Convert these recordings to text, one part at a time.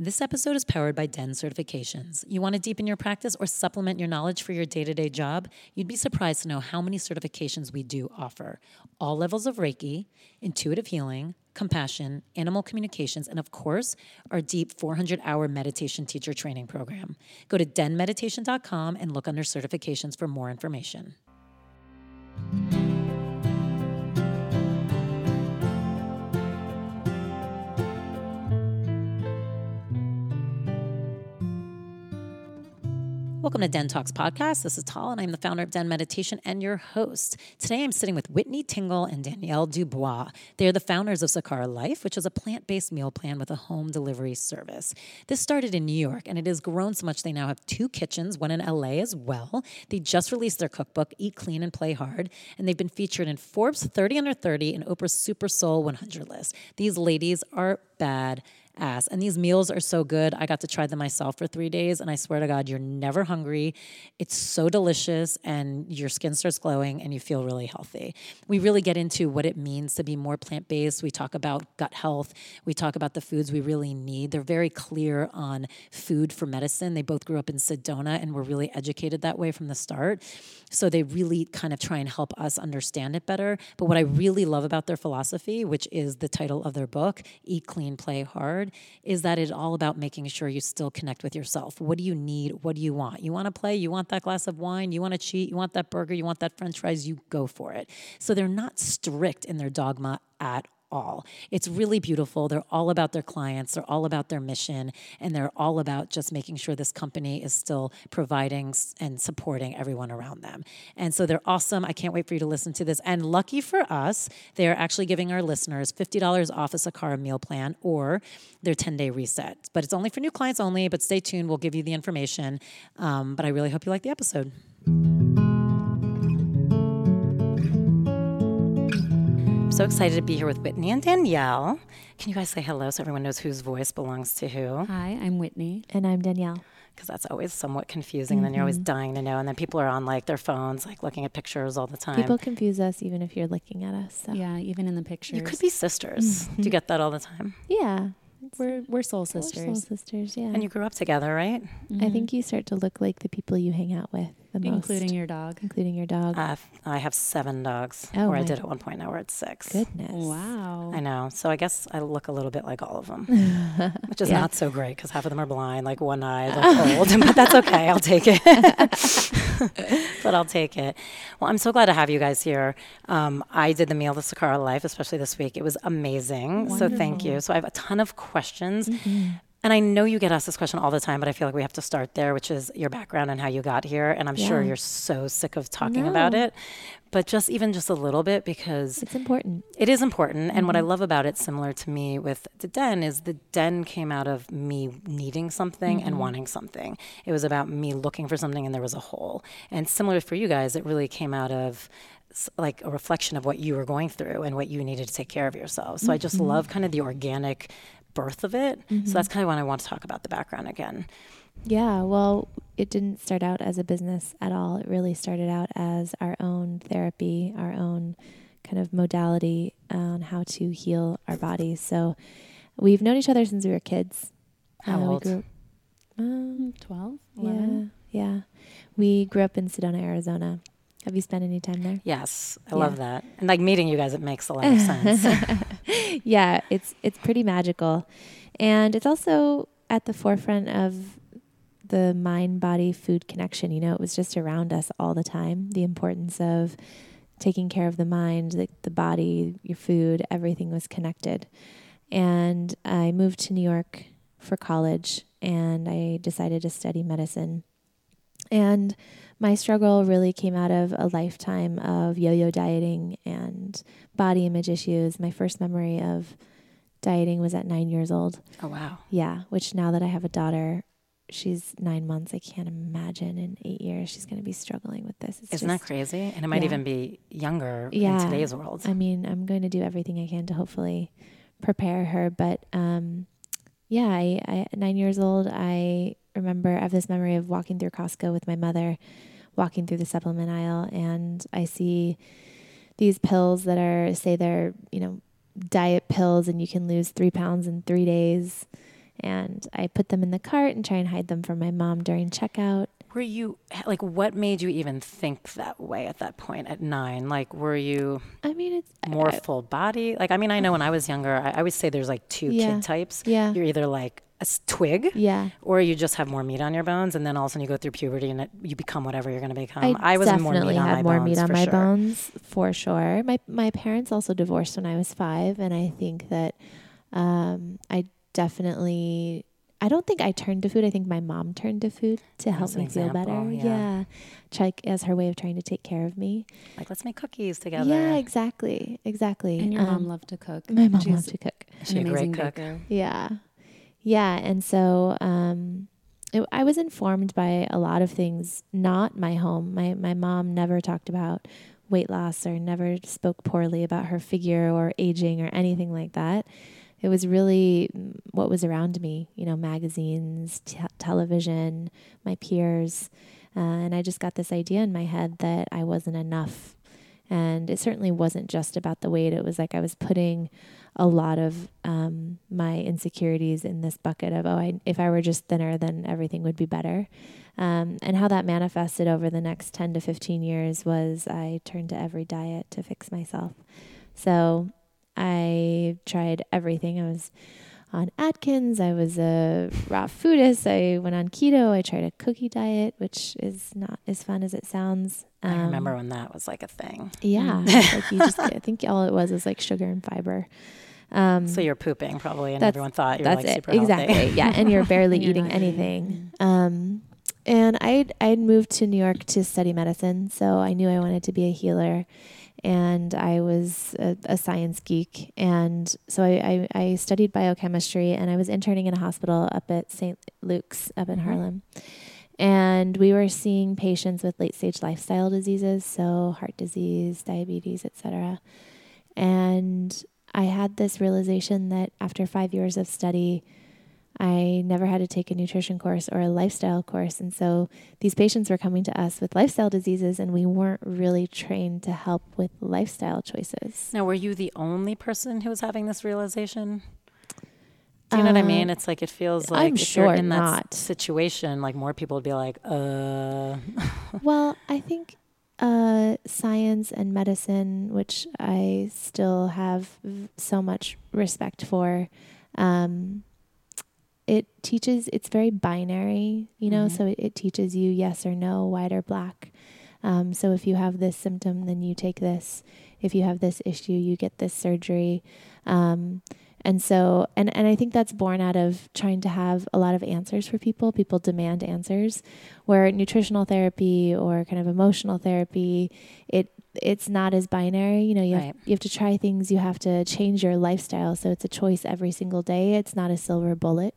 This episode is powered by Den Certifications. You want to deepen your practice or supplement your knowledge for your day to day job? You'd be surprised to know how many certifications we do offer. All levels of Reiki, intuitive healing, compassion, animal communications, and of course, our deep 400 hour meditation teacher training program. Go to denmeditation.com and look under certifications for more information. Welcome to Den Talks Podcast. This is Tal, and I'm the founder of Den Meditation and your host. Today I'm sitting with Whitney Tingle and Danielle DuBoise. They are the founders of Sakara Life, which is a plant based meal plan with a home delivery service. This started in New York, and it has grown so much they now have two kitchens, one in LA as well. They just released their cookbook, Eat Clean and Play Hard, and they've been featured in Forbes 30 Under 30 and Oprah's Super Soul 100 list. These ladies are bad ass. And these meals are so good. I got to try them myself for three days, and I swear to God, you're never hungry. It's so delicious, and your skin starts glowing, and you feel really healthy. We really get into what it means to be more plant based. We talk about gut health, we talk about the foods we really need. They're very clear on food for medicine. They both grew up in Sedona and were really educated that way from the start. So they really kind of try and help us understand it better. But what I really love about their philosophy, which is the title of their book, Eat Clean, Play Hard, is that it's all about making sure you still connect with yourself. What do you need? What do you want? You want to play? You want that glass of wine? You want to cheat? You want that burger? You want that french fries? You go for it. So they're not strict in their dogma at all. It's really beautiful. They're all about their clients, they're all about their mission, and they're all about just making sure this company is still providing and supporting everyone around them. And so they're awesome. I can't wait for you to listen to this. And lucky for us, they are actually giving our listeners $50 off a Sakara meal plan or their 10 day reset. But it's only for new clients only, but stay tuned. We'll give you the information. Um, but I really hope you like the episode. So excited to be here with Whitney and Danielle. Can you guys say hello so everyone knows whose voice belongs to who? Hi, I'm Whitney. And I'm Danielle. Because that's always somewhat confusing. Mm-hmm. Then you're always dying to know. And then people are on like their phones, like looking at pictures all the time. People confuse us even if you're looking at us. So. Yeah, even in the pictures. You could be sisters. Mm-hmm. Do you get that all the time? Yeah. We're we're soul sisters. We're soul sisters, yeah. And you grew up together, right? Mm-hmm. I think you start to look like the people you hang out with the most, including your dog. Including your dog. Uh, I have seven dogs, oh, or I did at one point. Now we're at six. Goodness! Wow. I know. So I guess I look a little bit like all of them, which is yeah. not so great because half of them are blind, like one eye, like old. but that's okay. I'll take it. but I'll take it. Well, I'm so glad to have you guys here. Um, I did the meal, the Sakara Life, especially this week. It was amazing. Wonderful. So thank you. So I have a ton of questions. Mm-hmm. And I know you get asked this question all the time, but I feel like we have to start there, which is your background and how you got here. And I'm yeah. sure you're so sick of talking no. about it, but just even just a little bit because it's important. It is important. Mm-hmm. And what I mm-hmm. love about it, similar to me with the den, is the den came out of me needing something mm-hmm. and wanting something. It was about me looking for something and there was a hole. And similar for you guys, it really came out of like a reflection of what you were going through and what you needed to take care of yourself. So mm-hmm. I just mm-hmm. love kind of the organic birth of it. Mm-hmm. So that's kind of when I want to talk about the background again. Yeah, well, it didn't start out as a business at all. It really started out as our own therapy, our own kind of modality on how to heal our bodies. So we've known each other since we were kids. How uh, old? We grew, um, 12? 11? Yeah, yeah. We grew up in Sedona, Arizona. Have you spent any time there? Yes, I yeah. love that. And like meeting you guys, it makes a lot of sense. yeah, it's it's pretty magical, and it's also at the forefront of the mind body food connection. You know, it was just around us all the time. The importance of taking care of the mind, the, the body, your food, everything was connected. And I moved to New York for college, and I decided to study medicine. And my struggle really came out of a lifetime of yo yo dieting and body image issues. My first memory of dieting was at nine years old. Oh, wow. Yeah, which now that I have a daughter, she's nine months. I can't imagine in eight years she's going to be struggling with this. It's Isn't just, that crazy? And it might yeah. even be younger yeah. in today's world. I mean, I'm going to do everything I can to hopefully prepare her. But um, yeah, I, I, nine years old, I remember I have this memory of walking through Costco with my mother, walking through the supplement aisle, and I see these pills that are say they're you know diet pills and you can lose three pounds in three days, And I put them in the cart and try and hide them from my mom during checkout. Were you like, what made you even think that way at that point at nine? Like, were you I mean, it's more I- full body? Like, I mean, I know when I was younger, I, I always say there's like two Yeah. kid types. Yeah. You're either like a twig, yeah. or you just have more meat on your bones, and then all of a sudden you go through puberty and it, you become whatever you're going to become. I, was more definitely meat on had my more bones meat on for my sure. bones for sure. My my parents also divorced when I was five, and I think that um, I definitely. I don't think I turned to food. I think my mom turned to food to help me feel better. example, yeah. Try as her way of trying to take care of me. Like, let's make cookies together. Yeah, exactly, exactly. And your Um, mom loved to cook. My mom She's loved to cook. Is she an a amazing great cook? baker. Yeah. Yeah. And so um, it, I was informed by a lot of things, not my home. My, my mom never talked about weight loss or never spoke poorly about her figure or aging or anything like that. It was really mm, what was around me, you know, magazines, t- television, my peers. Uh, and I just got this idea in my head that I wasn't enough. And it certainly wasn't just about the weight. It was like I was putting a lot of um, my insecurities in this bucket of, oh, I, if I were just thinner, then everything would be better. Um, and how that manifested over the next 10 to 15 years was I turned to every diet to fix myself. So I tried everything. I was on Atkins. I was a raw foodist. I went on keto. I tried a cookie diet, which is not as fun as it sounds. I Um, remember when that was like a thing. Yeah, like you just. I think all it was was like sugar and fiber. Um, So you're pooping probably, and everyone thought you were like it super healthy. exactly. yeah, and you're barely you're eating eating. anything. Um, and I'd I'd moved to New York to study medicine, so I knew I wanted to be a healer, and I was a, a science geek, and so I, I I studied biochemistry, and I was interning in a hospital up at St. Luke's up in Mhm. Harlem. And we were seeing patients with late stage lifestyle diseases, so heart disease, diabetes, etc. And I had this realization that after five years of study, I never had to take a nutrition course or a lifestyle course. And so these patients were coming to us with lifestyle diseases, and we weren't really trained to help with lifestyle choices. Now, were you the only person who was having this realization? Do you know what I Uh, mean? It's like it feels like I'm if sure you're in that not. situation, like more people would be like, uh, well, I think uh, science and medicine, which I still have v- so much respect for, um, it teaches, it's very binary, you know, Mhm. so it, it teaches you yes or no, white or black. Um, so if you have this symptom, then you take this. If you have this issue, you get this surgery. Um, and so, and, and I think that's born out of trying to have a lot of answers for people. People demand answers where nutritional therapy or kind of emotional therapy, it it's not as binary. You know, you have, you have to try things. You have to change your lifestyle. So it's a choice every single day. It's not a silver bullet.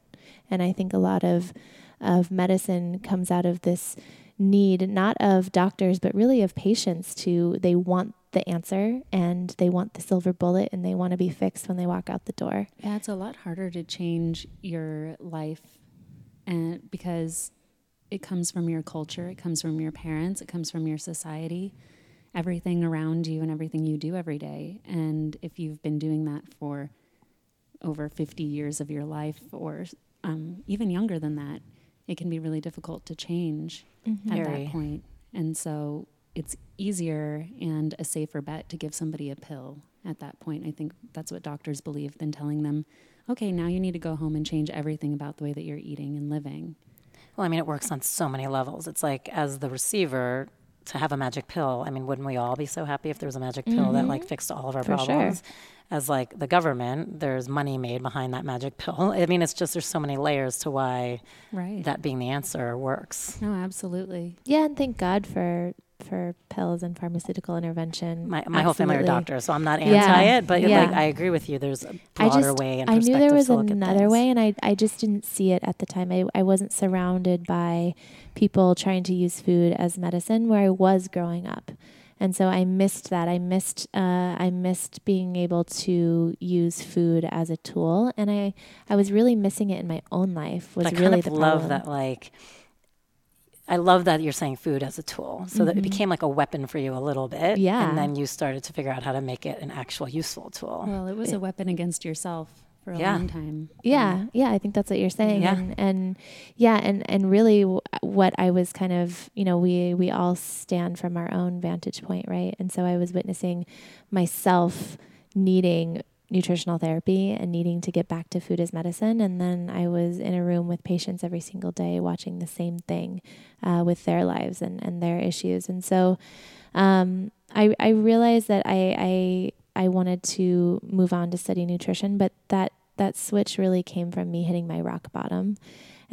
And I think a lot of of medicine comes out of this need, not of doctors, but really of patients. To they want the answer and they want the silver bullet and they want to be fixed when they walk out the door. Yeah, it's a lot harder to change your life and because it comes from your culture, it comes from your parents, it comes from your society, everything around you and everything you do every day. And if you've been doing that for over 50 years of your life or um, even younger than that, it can be really difficult to change at Very. that point. And so it's easier and a safer bet to give somebody a pill at that point. I think that's what doctors believe than telling them, okay, now you need to go home and change everything about the way that you're eating and living. well, I mean, it works on so many levels. It's like as the receiver to have a magic pill. I mean, wouldn't we all be so happy if there was a magic pill that like fixed all of our Mm-hmm. For sure. problems? As like the government, there's money made behind that magic pill. I mean, it's just there's so many layers to why Right. that being the answer works. no, absolutely. Yeah, and thank God for for pills and pharmaceutical intervention. My, my whole family are doctors, so I'm not Yeah. anti it, but Yeah. like I agree with you. There's a broader just way and I knew there was to look at another way, and I I just didn't see it at the time. I I wasn't surrounded by people trying to use food as medicine where I was growing up, and so I missed that. I missed uh, I missed being able to use food as a tool, and I I was really missing it in my own life. Was I kind really of the love problem. that like I love that you're saying food as a tool. So that it became like a weapon for you a little bit. Mm-hmm. Yeah. And then you started to figure out how to make it an actual useful tool. Well, it was a weapon against yourself for a Yeah. long time. Yeah, yeah, I think that's what you're saying. Yeah. And, and yeah, and and really, w- what I was kind of, you know, we we all stand from our own vantage point, right? And so I was witnessing myself needing nutritional therapy and needing to get back to food as medicine. And then I was in a room with patients every single day, watching the same thing uh, with their lives and and their issues. And so, um, I I realized that I I I wanted to move on to study nutrition, but that that switch really came from me hitting my rock bottom.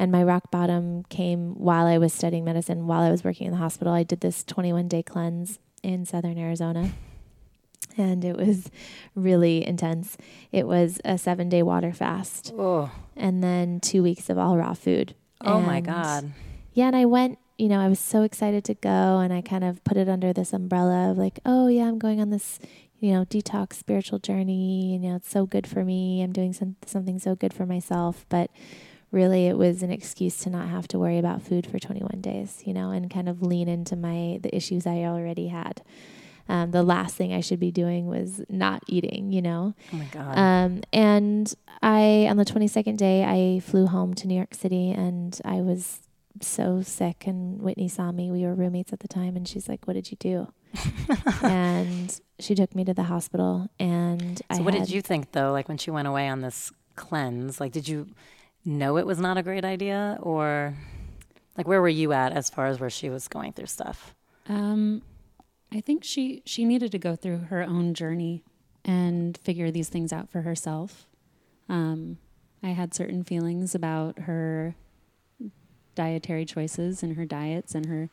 And my rock bottom came while I was studying medicine, while I was working in the hospital. I did this 21 day cleanse in southern Arizona. And it was really intense. It was a seven day water fast Oh, and then two weeks of all raw food. oh my God. yeah, and I went, you know, I was so excited to go and I kind of put it under this umbrella of like, oh yeah, I'm going on this, you know, detox spiritual journey, you know, it's so good for me. I'm doing some, something so good for myself, but really it was an excuse to not have to worry about food for 21 days, you know, and kind of lean into my the issues I already had. Um, the last thing I should be doing was not eating, you know. Oh my God. Um, and I, on the 22nd day, I flew home to New York City and I was so sick. And Whitney saw me. We were roommates at the time. And she's like, What did you do? and she took me to the hospital. And I so what had, did you think though? Like when she went away on this cleanse, like did you know it was not a great idea or like where were you at as far as where she was going through stuff? Um, I think she she needed to go through her own journey and figure these things out for herself. Um, I had certain feelings about her dietary choices and her diets and her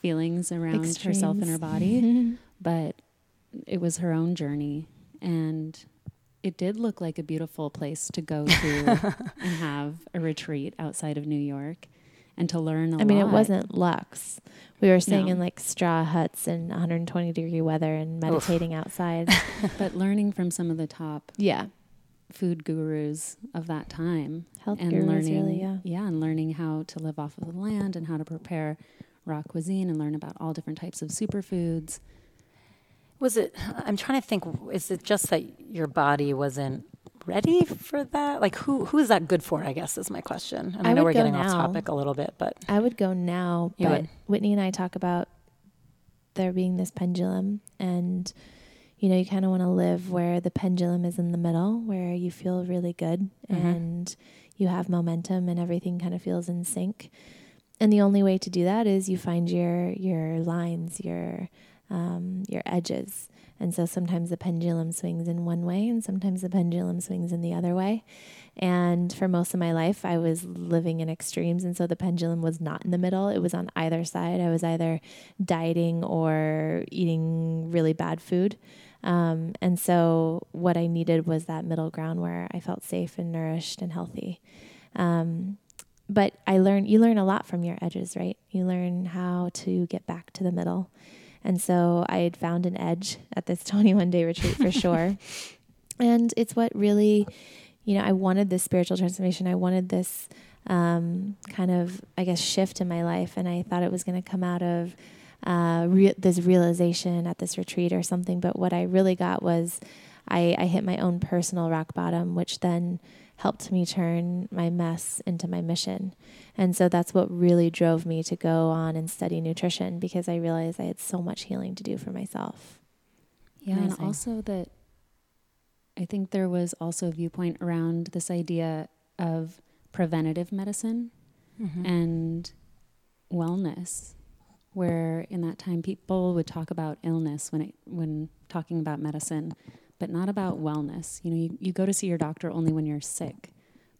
feelings around herself and her body, but it was her own journey and it did look like a beautiful place to go to and have a retreat outside of New York and to learn I mean, it wasn't luxe. We were staying No. in like straw huts in 120 degree weather and meditating outside. but learning from some of the top yeah. food gurus of that time Health and gurus, learning really, yeah. and learning how to live off of the land and how to prepare raw cuisine and learn about all different types of superfoods Was it I'm trying to think is it just that your body wasn't ready for that? Like who who is that good for, I guess is my question. And I, I know we're getting off topic a little bit, but I would go now, You but would? Whitney and I talk about there being this pendulum and you know, you kind of want to live where the pendulum is in the middle, where you feel really good Mhm. and you have momentum and everything kind of feels in sync. And the only way to do that is you find your your lines, your um, your edges. And so sometimes the pendulum swings in one way and sometimes the pendulum swings in the other way. And for most of my life, I was living in extremes. And so the pendulum was not in the middle, it was on either side. I was either dieting or eating really bad food. Um, and so what I needed was that middle ground where I felt safe and nourished and healthy. Um, but I learned, you learn a lot from your edges, right? You learn how to get back to the middle. And so I had found an edge at this 21 day retreat for sure. and it's what really, you know, I wanted this spiritual transformation. I wanted this um, kind of, I guess, shift in my life. And I thought it was going to come out of uh, re- this realization at this retreat or something. But what I really got was I, I hit my own personal rock bottom, which then helped me turn my mess into my mission. And so that's what really drove me to go on and study nutrition because I realized I had so much healing to do for myself. Yeah, Amazing. and also that I think there was also a viewpoint around this idea of preventative medicine Mm-hmm. and wellness, where in that time people would talk about illness when it, when talking about medicine, but not about wellness. You know, you, you go to see your doctor only when you're sick,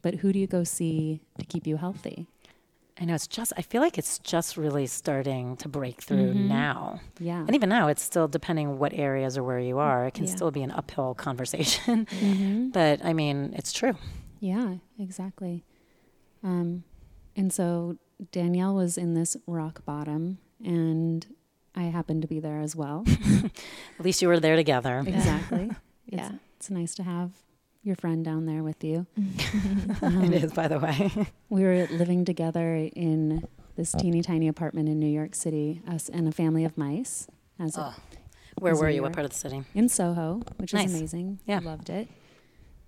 but who do you go see to keep you healthy? I know it's just I feel like it's just really starting to break through Mhm. now. Yeah, And even now it's still depending what areas or where you are, it can Yeah. still be an uphill conversation. mm-hmm. but I mean, it's true. Yeah, exactly. Um, and so Danielle was in this rock bottom, and I happened to be there as well. At least you were there together. exactly. Yeah. It's, it's nice to have your friend down there with you. Um, it is, by the way. We were living together in this teeny tiny apartment in New York City, us and a family of mice, as Oh, Where Is were you? What part of the city? in Soho, which Nice. is amazing. Yeah. loved it.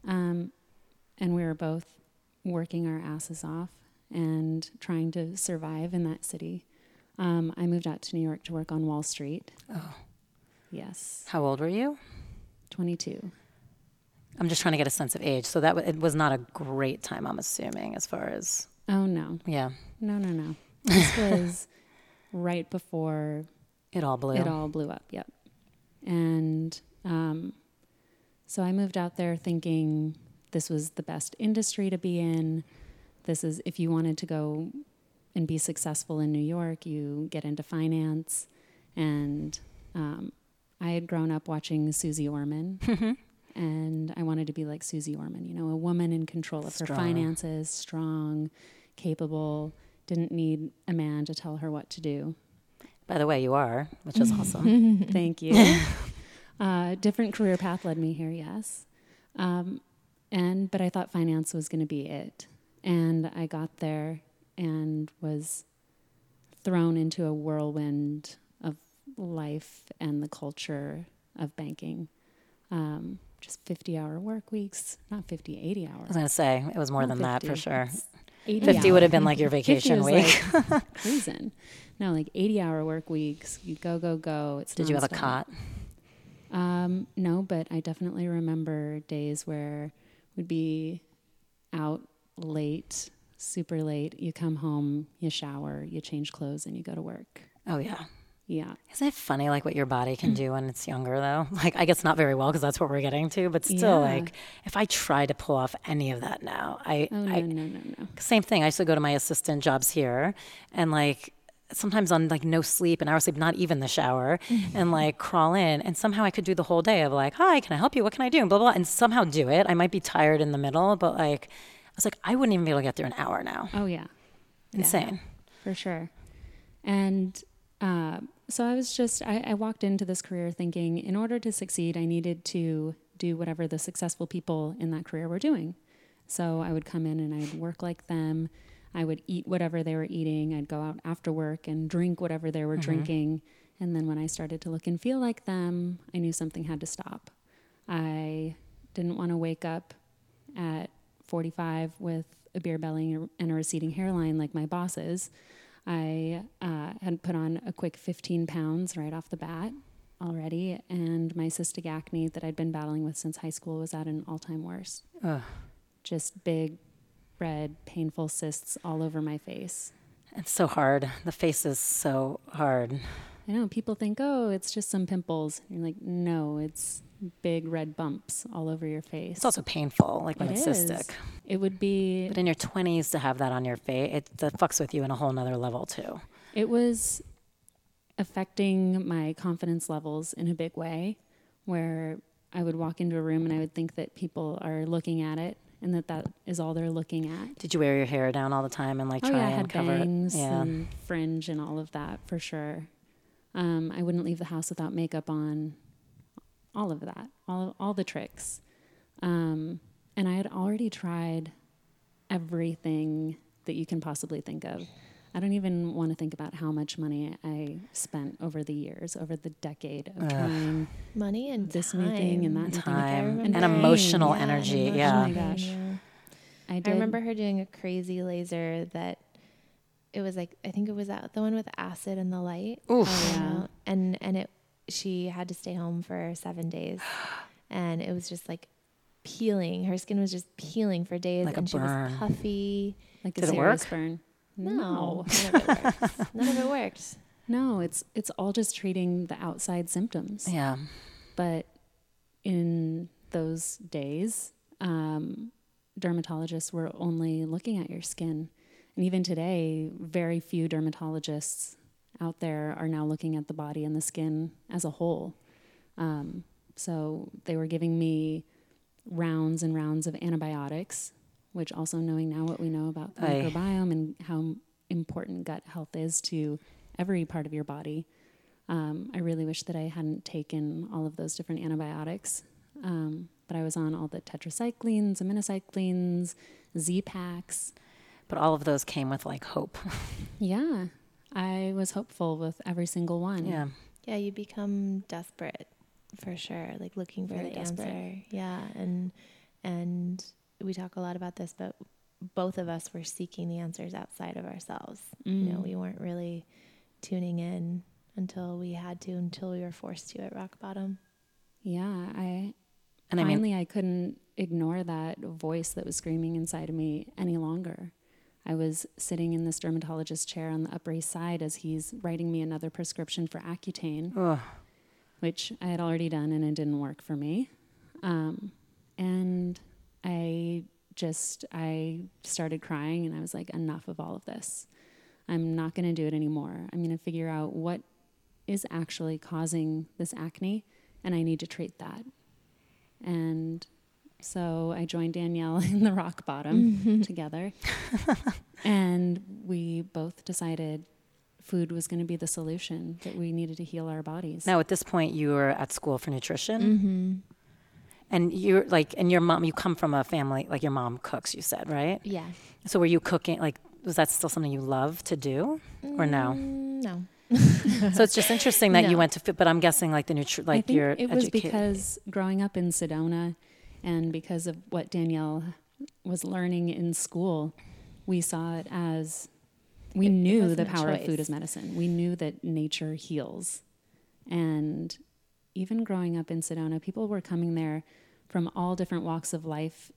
Um, and we were both working our asses off and trying to survive in that city. Um, I moved out to New York to work on Wall Street. Oh. Yes, How old were you? 22. I'm just trying to get a sense of age. So that w- it was not a great time, I'm assuming, as far as Oh, no. yeah, No, no, no. This was right before it all blew. it all blew up. Yep. And um, so I moved out there thinking this was the best industry to be in. This is if you wanted to go and be successful in New York, you get into finance. And um, I had grown up watching Suze Orman. And I wanted to be like Suze Orman, you know, a woman in control of her finances, strong, capable, didn't need a man to tell her what to do. By the way, you are, which is awesome. Thank you. uh, different career path led me here, yes. Um, and but I thought finance was going to be it, and I got there and was thrown into a whirlwind life and the culture of banking. Um, just 50 hour work weeks, not 50, 80 hours. I was gonna say it was more Not than that for sure. It's 80 Fifty would have been like your vacation week. Like cruising. No, like 80 hour work weeks. You go, go, go. It's Did you have a cot? Um, no, but I definitely remember days where we'd be out late, super late. You come home, you shower, you change clothes, and you go to work. Oh yeah. Yeah. Isn't it funny like what your body can do when it's younger though? Like I guess not very well because that's what we're getting to, but still Yeah. like if I try to pull off any of that now, I, Oh, no, I no, no, no. same thing. I used to go to my assistant jobs here and like sometimes on like no sleep and hour sleep, not even the shower, and like crawl in and somehow I could do the whole day of like, hi, can I help you? What can I do? And blah blah, blah and somehow do it. I might be tired in the middle, but like I was like, I wouldn't even be able to get through an hour now. Oh, yeah. Insane. for sure. And uh, so I was just, I, I walked into this career thinking in order to succeed, I needed to do whatever the successful people in that career were doing. So I would come in and I'd work like them. I would eat whatever they were eating. I'd go out after work and drink whatever they were mm-hmm. drinking. And then when I started to look and feel like them, I knew something had to stop. I didn't want to wake up at 45 with a beer belly and a receding hairline like my bosses. I uh, had put on a quick 15 pounds right off the bat already, and my cystic acne that I'd been battling with since high school was at an all time worst. Ugh. Just big, red, painful cysts all over my face. It's so hard. The face is so hard. I know people think, oh, it's just some pimples. And you're like, no, it's big red bumps all over your face. It's also painful, like when It it's is. cystic. It would be But in your 20s to have that on your face, it that fucks with you in a whole nother level too. It was affecting my confidence levels in a big way, where I would walk into a room and I would think that people are looking at it and that that is all they're looking at. Did you wear your hair down all the time and like Oh try yeah, I and cover bangs it? Yeah. and fringe and all of that for sure. Um, I wouldn't leave the house without makeup on. All of that, all all the tricks, um, and I had already tried everything that you can possibly think of. I don't even want to think about how much money I spent over the years, over the decade of trying Money and this time. new thing and that new thing. Time remember- and emotional Yeah, energy. and Yeah. Oh my gosh. Yeah. I did. I remember her doing a crazy laser that it was like I think it was that the one with acid and the light. Oof. Oh, yeah. And and it she had to stay home for seven days, and it was just like peeling. Her skin was just peeling for days, Like a and she burn. was puffy. like a Did it serious work? burn. No, none of it worked. none of it worked. No, it's it's all just treating the outside symptoms. Yeah. But in those days, um, dermatologists were only looking at your skin, and even today, very few dermatologists out there are now looking at the body and the skin as a whole. Um, so they were giving me rounds and rounds of antibiotics, which also knowing now what we know about the Aye. microbiome and how important gut health is to every part of your body. Um, I really wish that I hadn't taken all of those different antibiotics, um, but I was on all the tetracyclines, aminocyclines, Z-Packs. But all of those came with like hope. Yeah, I was hopeful with every single one. yeah. Yeah, you become desperate for sure, like looking for Very the desperate. answer. Yeah, and and we talk a lot about this, but both of us were seeking the answers outside of ourselves. You know, Mm. we weren't really tuning in until we had to, until we were forced to at rock bottom. Yeah, I And I mean, finally I couldn't ignore that voice that was screaming inside of me any longer. I was sitting in this dermatologist's chair on the Upper East Side as he's writing me another prescription for Accutane, ugh, which I had already done and it didn't work for me. Um, and I just I started crying and I was like, enough of all of this. I'm not going to do it anymore. I'm going to figure out what is actually causing this acne, and I need to treat that. And so I joined Danielle in the rock bottom together, and we both decided food was going to be the solution that we needed to heal our bodies. now at this point you were at school for nutrition, Mm-hmm. and you're like, and your mom. You come from a family like your mom cooks. You said right. Yeah. So were you cooking? Like, was that still something you love to do, or no? Mm, no. so it's just interesting that you went to, fit, but I'm guessing like the nutri- I like think your it was educated- because growing up in Sedona and because of what Danielle was learning in school, we saw it as we It- it knew wasn't the power of food as medicine. We knew that nature heals. And even growing up in Sedona, people were coming there from all different walks of life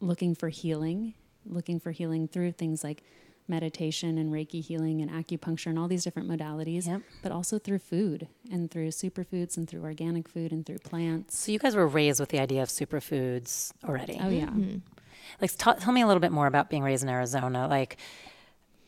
looking for healing, looking for healing through things like meditation and Reiki healing and acupuncture and all these different modalities Yep. but also through food and through superfoods and through organic food and through plants. So you guys were raised with the idea of superfoods already. Oh yeah. Mhm. Like, t- tell me a little bit more about being raised in Arizona. Like,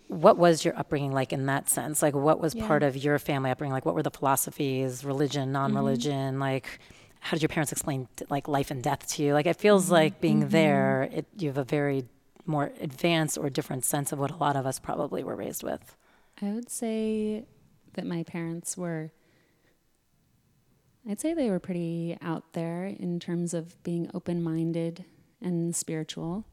what was your upbringing like in that sense? Like, what was Yeah. part of your family upbringing? Like, what were the philosophies, religion, non-religion? Mm-hmm. Like, how did your parents explain like life and death to you? Like, it feels like being Mm-hmm. there, it, you have a very more advanced or different sense of what a lot of us probably were raised with. I would say that my parents were I'd say they were pretty out there in terms of being open-minded and spiritual.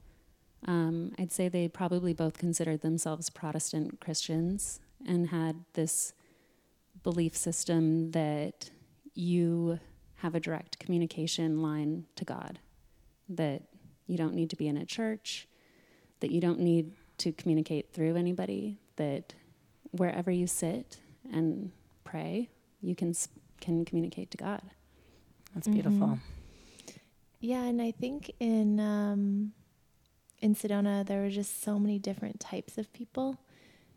Um, I'd say they probably both considered themselves Protestant Christians and had this belief system that you have a direct communication line to God, that you don't need to be in a church, that you don't need to communicate through anybody, that wherever you sit and pray, you can can communicate to God. That's beautiful. Mhm. Yeah, and I think in um, in Sedona there were just so many different types of people.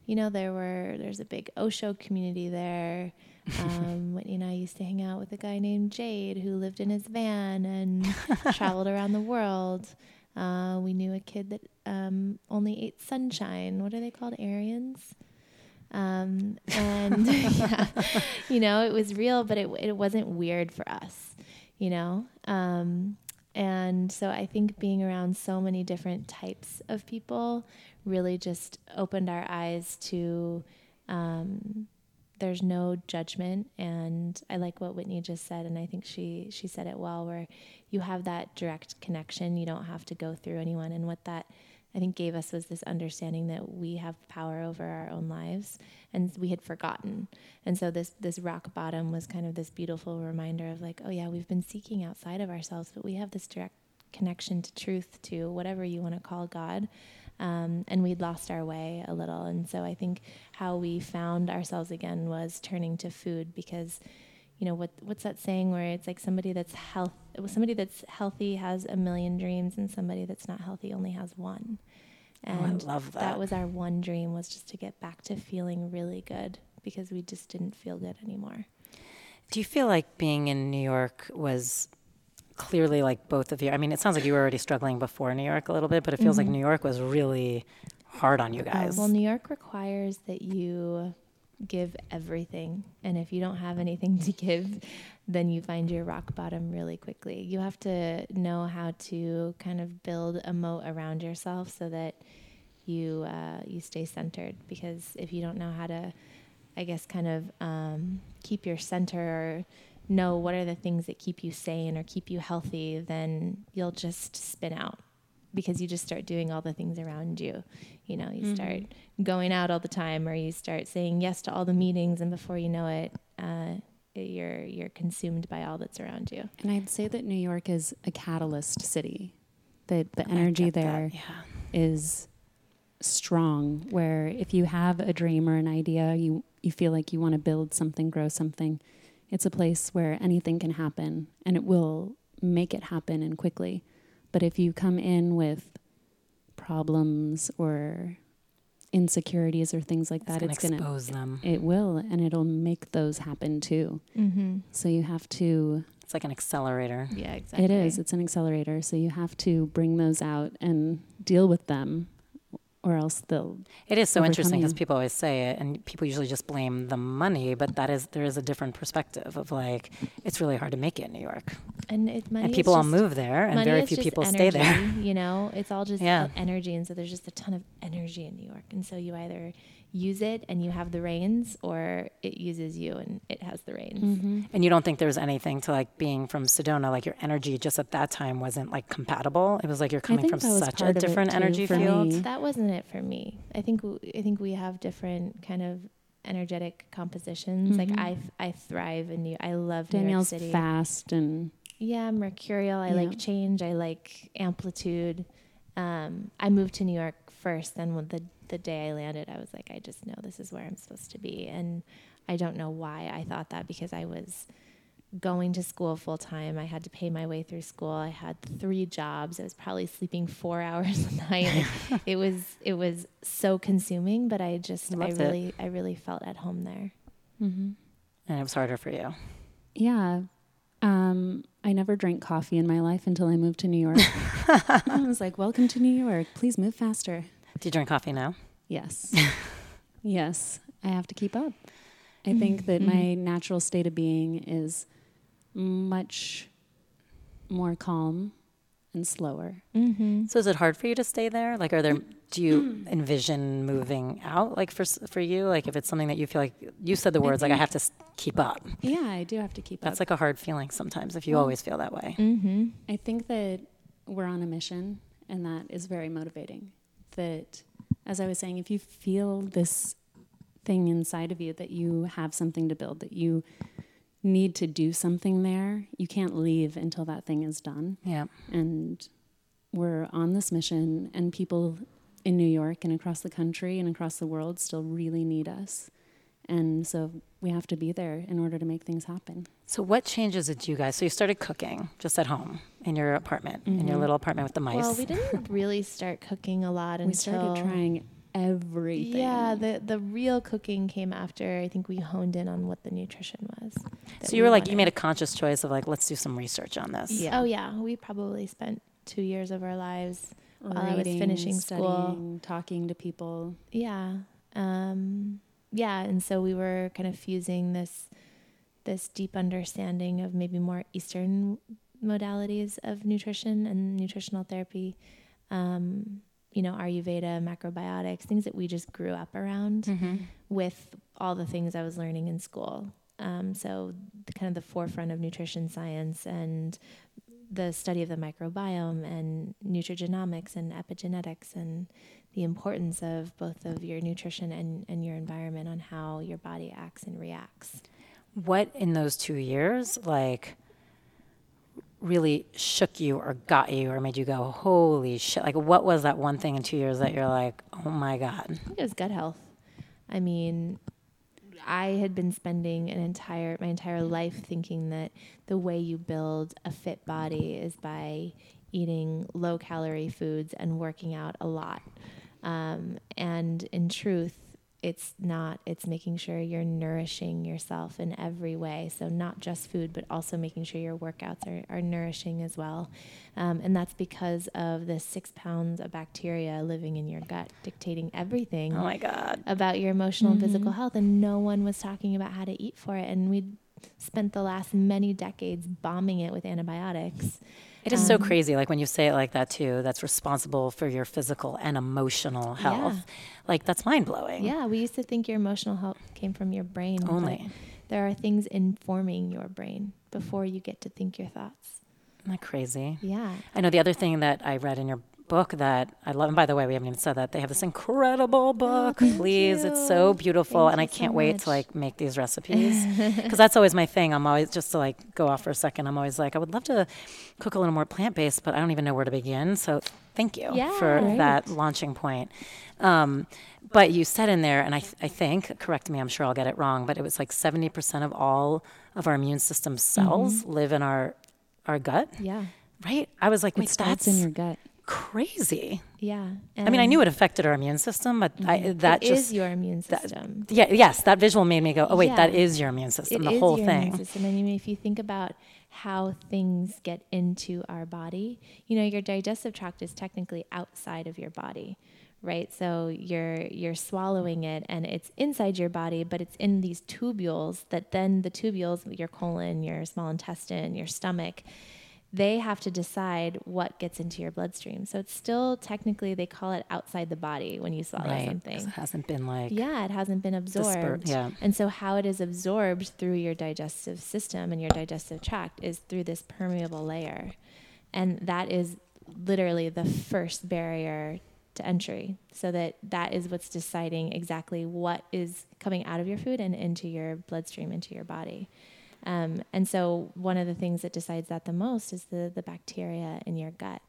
You know, there were there's a big Osho community there. Um, Whitney and I used to hang out with a guy named Jade who lived in his van and traveled around the world. Uh, we knew a kid that um, only ate sunshine. What are they called? Aryans. Um, and yeah, you know, it was real, but it it wasn't weird for us, you know. Um, and so I think being around so many different types of people really just opened our eyes to um, there's no judgment and I like what Whitney just said and I think she she said it well where you have that direct connection you don't have to go through anyone and what that I think gave us was this understanding that we have power over our own lives and we had forgotten and so this this rock bottom was kind of this beautiful reminder of like oh yeah we've been seeking outside of ourselves but we have this direct connection to truth to whatever you want to call God um, and we'd lost our way a little. And so I think how we found ourselves again was turning to food because, you know, what what's that saying where it's like somebody that's health, somebody that's healthy has a million dreams, and somebody that's not healthy only has one. Oh, I And love that. that was our one dream was just to get back to feeling really good because we just didn't feel good anymore. Do you feel like being in New York was clearly like both of you? I mean, it sounds like you were already struggling before New York a little bit, but it feels like Mhm. New York was really hard on you Uh, guys. well, New York requires that you give everything. And if you don't have anything to give, then you find your rock bottom really quickly. You have to know how to kind of build a moat around yourself so that you uh, you stay centered. Because if you don't know how to, I guess, kind of um, keep your center or know what are the things that keep you sane or keep you healthy, then you'll just spin out because you just start doing all the things around you. You know, you start going out all the time, or you start saying yes to all the meetings, and before you know it, uh, you're you're consumed by all that's around you. And I'd say that New York is a catalyst city. that the energy there Yeah. is strong where if you have a dream or an idea you you feel like you want to build something grow something it's a place where anything can happen and it will make it happen and quickly but if you come in with problems or insecurities or things like that It's it's gonna going to them. it will and it'll make those happen too Mm-hmm. so you have to It's like an accelerator. Yeah, exactly. it is it's an accelerator so you have to bring those out and deal with them or else they'll It is so interesting because people always say it, and people usually just blame the money. But that is there is a different perspective of like it's really hard to make it in New York, And it, and people all move there, and very few people stay there. You know, it's all just Yeah. energy, and so there's just a ton of energy in New York, and so you either use it and you have the reins, or it uses you and it has the reins. And you don't think there's anything to like being from Sedona, like your energy just at that time wasn't like compatible. It was like you're coming from such a part of it, different energy for field. me. That wasn't it for me. I think w- I think we have different kind of energetic compositions. Like i I f- I thrive in New. I love New York Danielle's City. fast and Yeah, mercurial. I Yeah. like change. I like amplitude. Um, I moved to New York first, and when the the day I landed, I was like, I just know this is where I'm supposed to be, and I don't know why I thought that because I was going to school full time. I had to pay my way through school. I had three jobs. I was probably sleeping four hours a night. it was it was so consuming, but I just You I loved it. really I really felt at home there. mm-hmm. And it was harder for you. yeah. Um, I never drank coffee in my life until I moved to New York. I was like, "Welcome to New York. Please move faster." Do you drink coffee now? Yes, yes. I have to keep up. I think that my natural state of being is much more calm and slower. Mm-hmm. So is it hard for you to stay there? Like, are there? Do you envision moving out? Like for for you, like if it's something that you feel like you said the words like I have to keep up. Yeah, I do have to keep That's up. That's like a hard feeling sometimes if you Well- always feel that way. Mm-hmm. I think that we're on a mission, and that is very motivating. That, as I was saying, if you feel this thing inside of you that you have something to build, that you need to do something there, you can't leave until that thing is done. Yeah. And we're on this mission, and people in New York and across the country and across the world still really need us. And so we have to be there in order to make things happen. So what changes did you guys? So you started cooking just at home in your apartment, in your Mhm. little apartment with the mice. Well, we didn't really start cooking a lot until We started trying everything. Yeah, the the real cooking came after I think we honed in on what the nutrition was. so you we were like, you made a conscious choice of like, let's do some research on this. Yeah. Oh yeah, we probably spent two years of our lives. While I was Reading, finishing school. studying, talking to people. Yeah, um, yeah, and so we were kind of fusing this this deep understanding of maybe more Eastern modalities of nutrition and nutritional therapy. Um, you know, Ayurveda, macrobiotics, things that we just grew up around. Mm-hmm. with all the things I was learning in school. Um, so, the, kind of the forefront of nutrition science and the study of the microbiome and nutrigenomics and epigenetics and the importance of both of your nutrition and, and your environment on how your body acts and reacts. What in those two years, like, really shook you or got you or made you go, holy shit? Like, what was that one thing in two years that you're like, oh my God? It was gut health. I mean, I had been spending an entire my entire life thinking that the way you build a fit body is by eating low calorie foods and working out a lot. Um, and in truth, it's not. It's making sure you're nourishing yourself in every way. So not just food, but also making sure your workouts are, are nourishing as well. Um, and that's because of the six pounds of bacteria living in your gut, dictating everything Oh my God. about your emotional and physical health. And no one was talking about how to eat for it. And we spent the last many decades bombing it with antibiotics. It is so Um, crazy, like when you say it like that too, that's responsible for your physical and emotional health. Yeah. Like, that's mind blowing. Yeah, we used to think your emotional health came from your brain. Only. there are things informing your brain before you get to think your thoughts. Isn't that crazy? Yeah. I know the other thing that I read in your book that I love. And by the way, we haven't even said that they have this incredible book. Please, it's so beautiful, Thank and I can't wait to like make these recipes because that's always my thing. I'm always just to like go off for a second. I'm always like, I would love to cook a little more plant based, but I don't even know where to begin. So thank you Yeah. for Great. that launching point. Um, but you said in there, and I, I think, correct me, I'm sure I'll get it wrong, but it was like 70% of all of our immune system cells Mm-hmm. live in our our gut, Yeah. right? I was like, wait, starts that's in your gut. Crazy. Yeah. I mean, I knew it affected our immune system, but I, mm-hmm. that It just is your immune system. yeah, yes, that visual made me go, oh wait, that Yeah. is your immune system, It the is whole your thing. Immune system. And I mean, if you think about how things get into our body, you know, your digestive tract is technically outside of your body, right? So you're you're swallowing it, and it's inside your body, but it's in these tubules that then the tubules, your colon, your small intestine, your stomach. They have to decide what gets into your bloodstream. So it's still technically, they call it outside the body when you swallow Right. something. It hasn't been like, Yeah, it hasn't been absorbed. yeah. And so, how it is absorbed through your digestive system and your digestive tract is through this permeable layer. And that is literally the first barrier to entry. So, that that is what's deciding exactly what is coming out of your food and into your bloodstream, into your body. Um, and so, one of the things that decides that the most is the, the bacteria in your gut.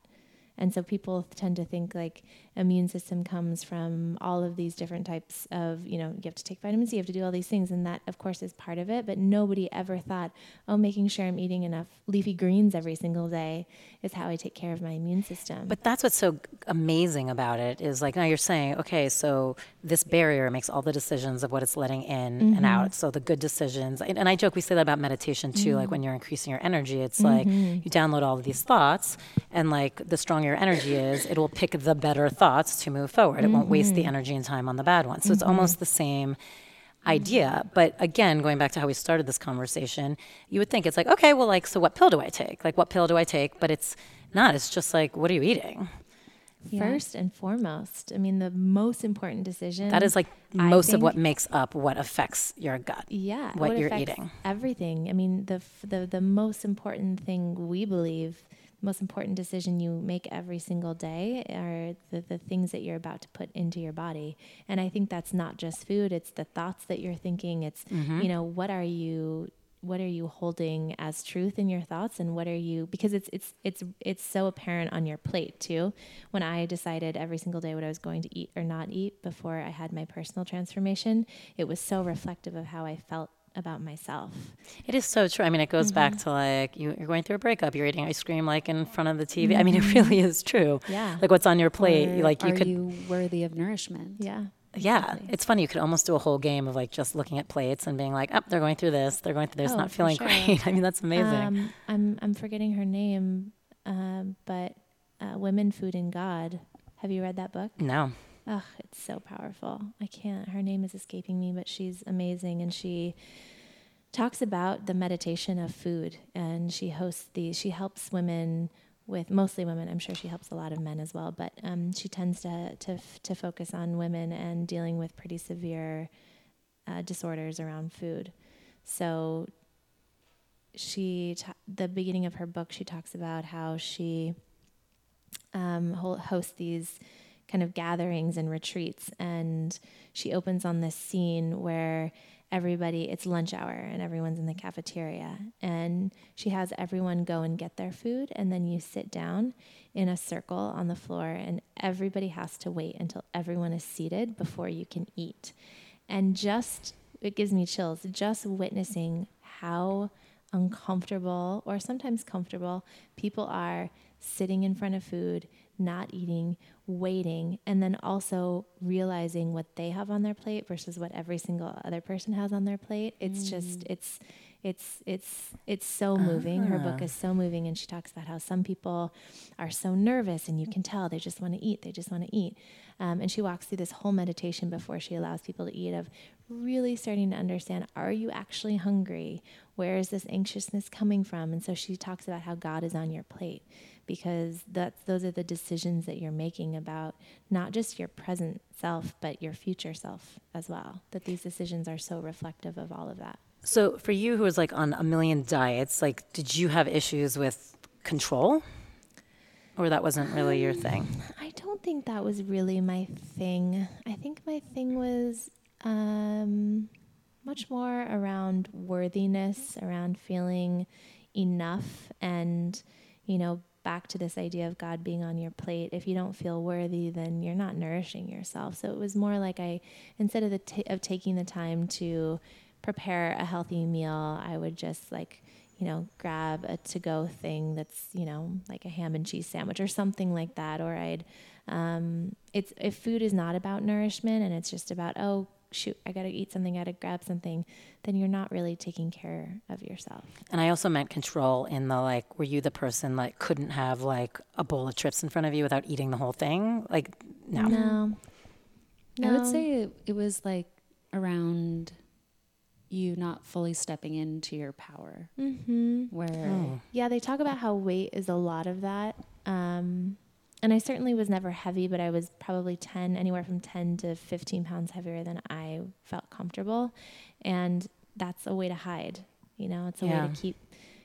And so people tend to think like immune system comes from all of these different types of, you know, you have to take vitamin C, you have to do all these things. And that, of course, is part of it. But nobody ever thought, oh, making sure I'm eating enough leafy greens every single day is how I take care of my immune system. But that's what's so amazing about it is like now you're saying, okay, so this barrier makes all the decisions of what it's letting in Mm-hmm. and out. So the good decisions, and, and I joke, we say that about meditation too. Like Mm-hmm. when you're increasing your energy, it's like you download all of these thoughts, and like the stronger your energy is, it will pick the better thoughts to move forward. It won't waste the Mm-hmm. energy and time on the bad ones. So it's almost the same idea. But again, going back to how we started this conversation, you would think it's like, okay, well, like, so what pill do I take? Like, what pill do I take? But it's not. It's just like, what are you eating? First and foremost, I mean, the most important decision. That is like most of what makes up what affects your gut. yeah what it you're eating. everything i mean the the the most important thing we believe most important decision you make every single day are the, the things that you're about to put into your body and i think that's not just food it's the thoughts that you're thinking it's Mm-hmm. you know what are you what are you holding as truth in your thoughts and what are you because it's it's it's it's so apparent on your plate too when i decided every single day what i was going to eat or not eat before i had my personal transformation it was so reflective of how i felt about myself It is so true. I mean, it goes Mm-hmm. back to like you, you're going through a breakup. You're eating ice cream like in front of the TV. I mean, it really is true. Mm-hmm. Yeah. Like what's on your plate. Or like you are could. you worthy of nourishment? yeah yeah, it's funny. You could almost do a whole game of like just looking at plates and being like, "Oh, they're going through this. They're going through this. Oh, not feeling sure. great." I mean, that's amazing. um, i'm i'm forgetting her name um, but uh, women food and god have you read that book no. Oh, it's so powerful. I can't. Her name is escaping me, but she's amazing, and she talks about the meditation of food, and she hosts these. She helps women with mostly women. I'm sure she helps a lot of men as well, but um, she tends to to to focus on women and dealing with pretty severe uh, disorders around food. So she ta- the beginning of her book she talks about how she um, hosts these kind of gatherings and retreats and she opens on this scene where everybody it's lunch hour and everyone's in the cafeteria and she has everyone go and get their food and then you sit down in a circle on the floor and everybody has to wait until everyone is seated before you can eat. And just it gives me chills just witnessing how uncomfortable or sometimes comfortable people are sitting in front of food not eating waiting and then also realizing what they have on their plate versus what every single other person has on their plate. It's just it's it's it's it's so moving. Her book is so moving and she talks about how some people are so nervous and you can tell they just want to eat they just want to eat. Um, and she walks through this whole meditation before she allows people to eat of really starting to understand are you actually hungry? Where is this anxiousness coming from? And so she talks about how god is on your plate because that's those are the decisions that you're making about not just your present self but your future self as well that these decisions are so reflective of all of that So for you, who was like on a million diets, like, did you have issues with control? or that wasn't really your thing? I don't think that was really my thing. I think my thing was um, much more around worthiness, around feeling enough, and, you know, back to this idea of God being on your plate. If you don't feel worthy, then you're not nourishing yourself. So it was more like I, instead of the t- of taking the time to prepare a healthy meal, I would just like you know, grab a to go thing that's, you know, like a ham and cheese sandwich or something like that. Or I'd, um, it's, if food is not about nourishment and it's just about, oh, shoot, I got to eat something, I got to grab something, then you're not really taking care of yourself. And I also meant control in the like, were you the person like couldn't have like a bowl of chips in front of you without eating the whole thing? Like, no. No. I would say it, it was like around you not fully stepping into your power, Mm-hmm. where Oh. Yeah, they talk about how weight is a lot of that. Um, and I certainly was never heavy, but I was probably 10, anywhere from 10 to 15 pounds heavier than I felt comfortable. And that's a way to hide, you know, it's a Yeah. way to keep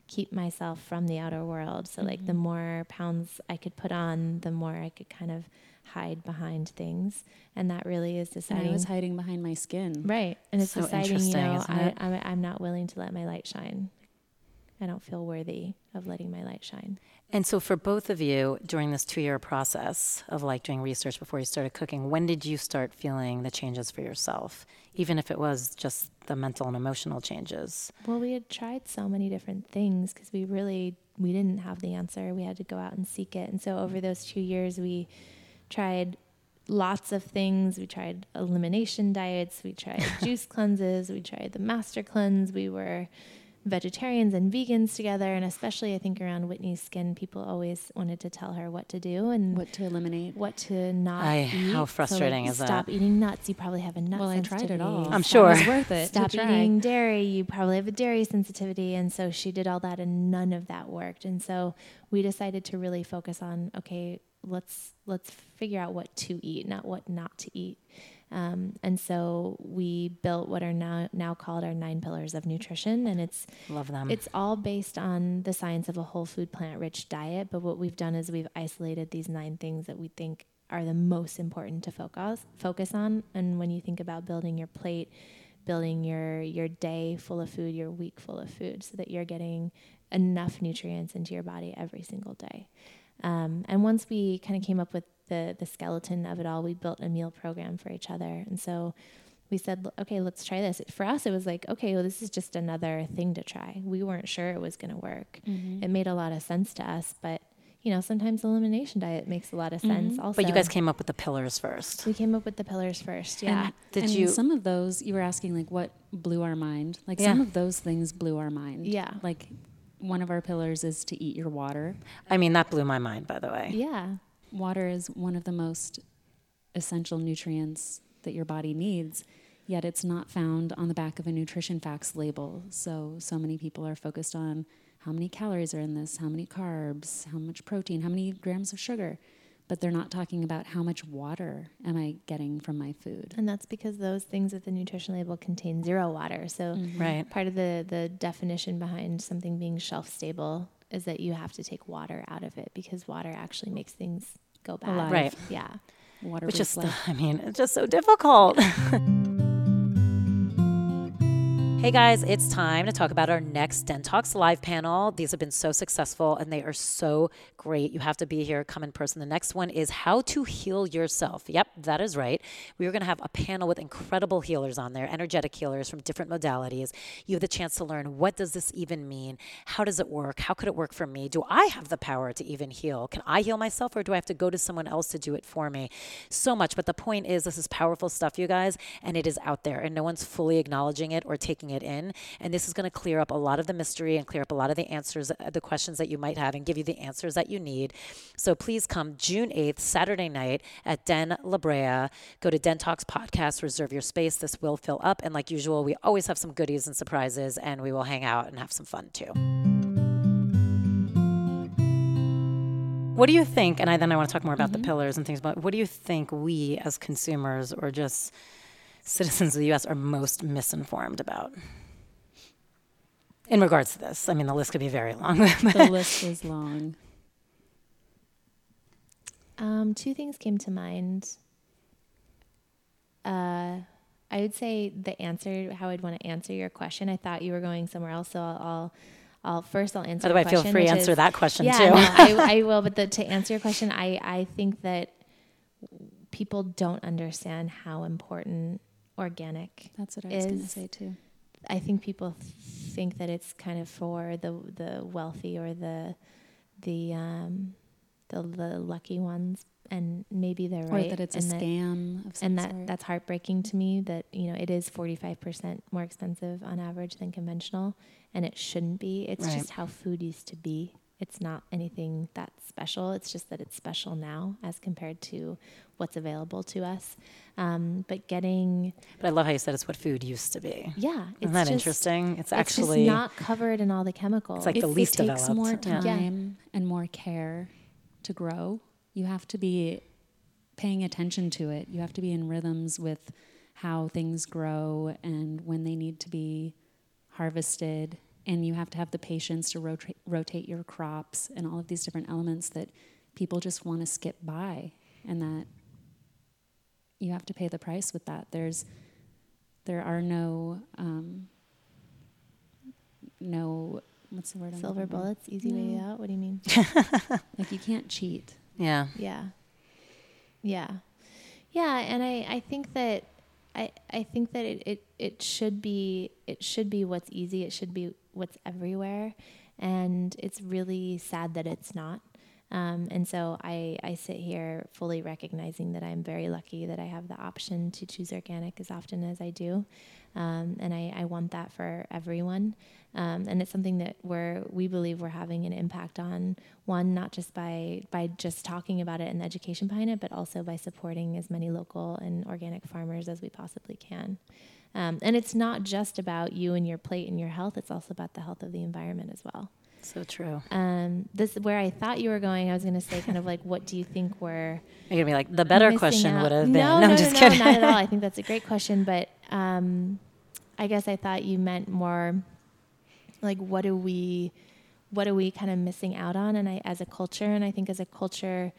keep myself from the outer world. So like the mm-hmm. more pounds I could put on, the more I could kind of hide behind things. And that really is and deciding I was hiding behind my skin. Right. And it's So deciding, you know, I. I'm, I'm not willing to let my light shine. I don't feel worthy of letting my light shine. And so for both of you during this two year process of like doing research before you started cooking, when did you start feeling the changes for yourself? Even if it was just the mental and emotional changes. Well, we had tried so many different things because we really we didn't have the answer. We had to go out and seek it. And so over those two years, we tried lots of things. We tried elimination diets. We tried juice cleanses. We tried the master cleanse. We were vegetarians and vegans together. And especially, I think around Whitney's skin, people always wanted to tell her what to do and What to eliminate? what to not I- eat. how So, frustrating like, is that? Stop eating nuts. You probably have a nut Well, I tried it all. I'm That sure. was worth it. Stop to try. eating dairy. You probably have a dairy sensitivity. And so she did all that and none of that worked. And so we decided to really focus on, okay, let's let's figure out what to eat, not what not to eat. Um, and so we built what are now now called our nine pillars of nutrition, and it's Love them. it's all based on the science of a whole food, plant rich diet. But what we've done is we've isolated these nine things that we think are the most important to focus focus on. And when you think about building your plate, building your your day full of food, your week full of food, so that you're getting enough nutrients into your body every single day. Um, and once we kind of came up with the the skeleton of it all, we built a meal program for each other. And so we said, okay, let's try this. For us, it was like, okay, well, this is just another thing to try. We weren't sure it was going to work. Mm-hmm. It made a lot of sense to us, but you know, sometimes elimination diet makes a lot of sense. Also, but you guys came up with the pillars first. we came up with the pillars first. Yeah. And, Did and you- Some of those you were asking like what blew our mind. Like Yeah. some of those things blew our mind. Yeah. Like one of our pillars is to eat your water. I mean, that blew my mind, by the way. yeah. Water is one of the most essential nutrients that your body needs, yet it's not found on the back of a nutrition facts label. So, so many people are focused on how many calories are in this, how many carbs, how much protein, how many grams of sugar, but they're not talking about how much water am I getting from my food. And that's because those things with the nutrition label contain zero water. So mm-hmm. Right. part of the the definition behind something being shelf stable is that you have to take water out of it because water actually makes things go bad. Alive. Right. Yeah. Water Which is. I mean, it's just so difficult. Hey guys, it's time to talk about our next Dentalks live panel. These have been so successful and they are so great. You have to be here, come in person. The next one is How to Heal Yourself. Yep, that is right. We are going to have a panel with incredible healers on there, energetic healers from different modalities. You have the chance to learn what does this even mean? How does it work? How could it work for me? Do I have the power to even heal? Can I heal myself or do I have to go to someone else to do it for me? So much, but the point is this is powerful stuff, you guys, and it is out there and no one's fully acknowledging it or taking it in. And this is going to clear up a lot of the mystery and clear up a lot of the answers, uh, the questions that you might have, and give you the answers that you need. So please come June 8th, Saturday night at Den La Brea. Go to Den Talks Podcast, reserve your space. This will fill up. And like usual, we always have some goodies and surprises, and we will hang out and have some fun too. What do you think? And I, then I want to talk more about the pillars and things. But what do you think we as consumers or just citizens of the U.S. are most misinformed about in regards to this? I mean, the list could be very long. the list is long. Um, two things came to mind. Uh, I would say the answer, how I'd want to answer your question. I thought you were going somewhere else, so I'll, I'll, I'll first I'll answer. By the way, your feel free to answer is- that question yeah, too. no, I, I will. But the, to answer your question, I, I think that people don't understand how important organic That's what I was going to say too. I think people think that it's kind of for the the wealthy or the the um, the, the lucky ones, and maybe they're Or right. that it's a and that, scam of some and that sort. that's heartbreaking to me. That you know it is forty five percent more expensive on average than conventional, and it shouldn't be. It's Right. just how food used to be. It's not anything that special. It's just that it's special now as compared to what's available to us. Um, but getting But I love how you said it's what food used to be. yeah, it's Isn't that just, interesting? It's It's actually just not covered in all the chemicals. It's like the if least it takes developed. more Yeah. time and more care to grow, you have to be paying attention to it. You have to be in rhythms with how things grow and when they need to be harvested. And you have to have the patience to rotate, rotate your crops and all of these different elements that people just want to skip by. And that you have to pay the price with that. There's, there are no, um, no, what's the word? I'm silver bullets, easy way out. What do you mean? Like you can't cheat. yeah. Yeah. Yeah. Yeah, and I, I think that I, I think that it, it, it should be it should be what's easy, it should be what's everywhere. And it's really sad that it's not. Um, and so I, I sit here fully recognizing that I'm very lucky that I have the option to choose organic as often as I do. Um, and I, I want that for everyone. Um, and it's something that we're, we believe we're having an impact on one, not just by, by just talking about it and the education behind it, but also by supporting as many local and organic farmers as we possibly can. Um, and it's not just about you and your plate and your health, it's also about the health of the environment as well. So true. Um, this where I thought you were going. I was going to say, kind of like, what do you think we're You're gonna be like the better question out? would have been. No, No, no, I'm just no, kidding. no, not at all. I think that's a great question, but um, I guess I thought you meant more like what do we, what are we kind of missing out on? And I, as a culture, and I think as a culture,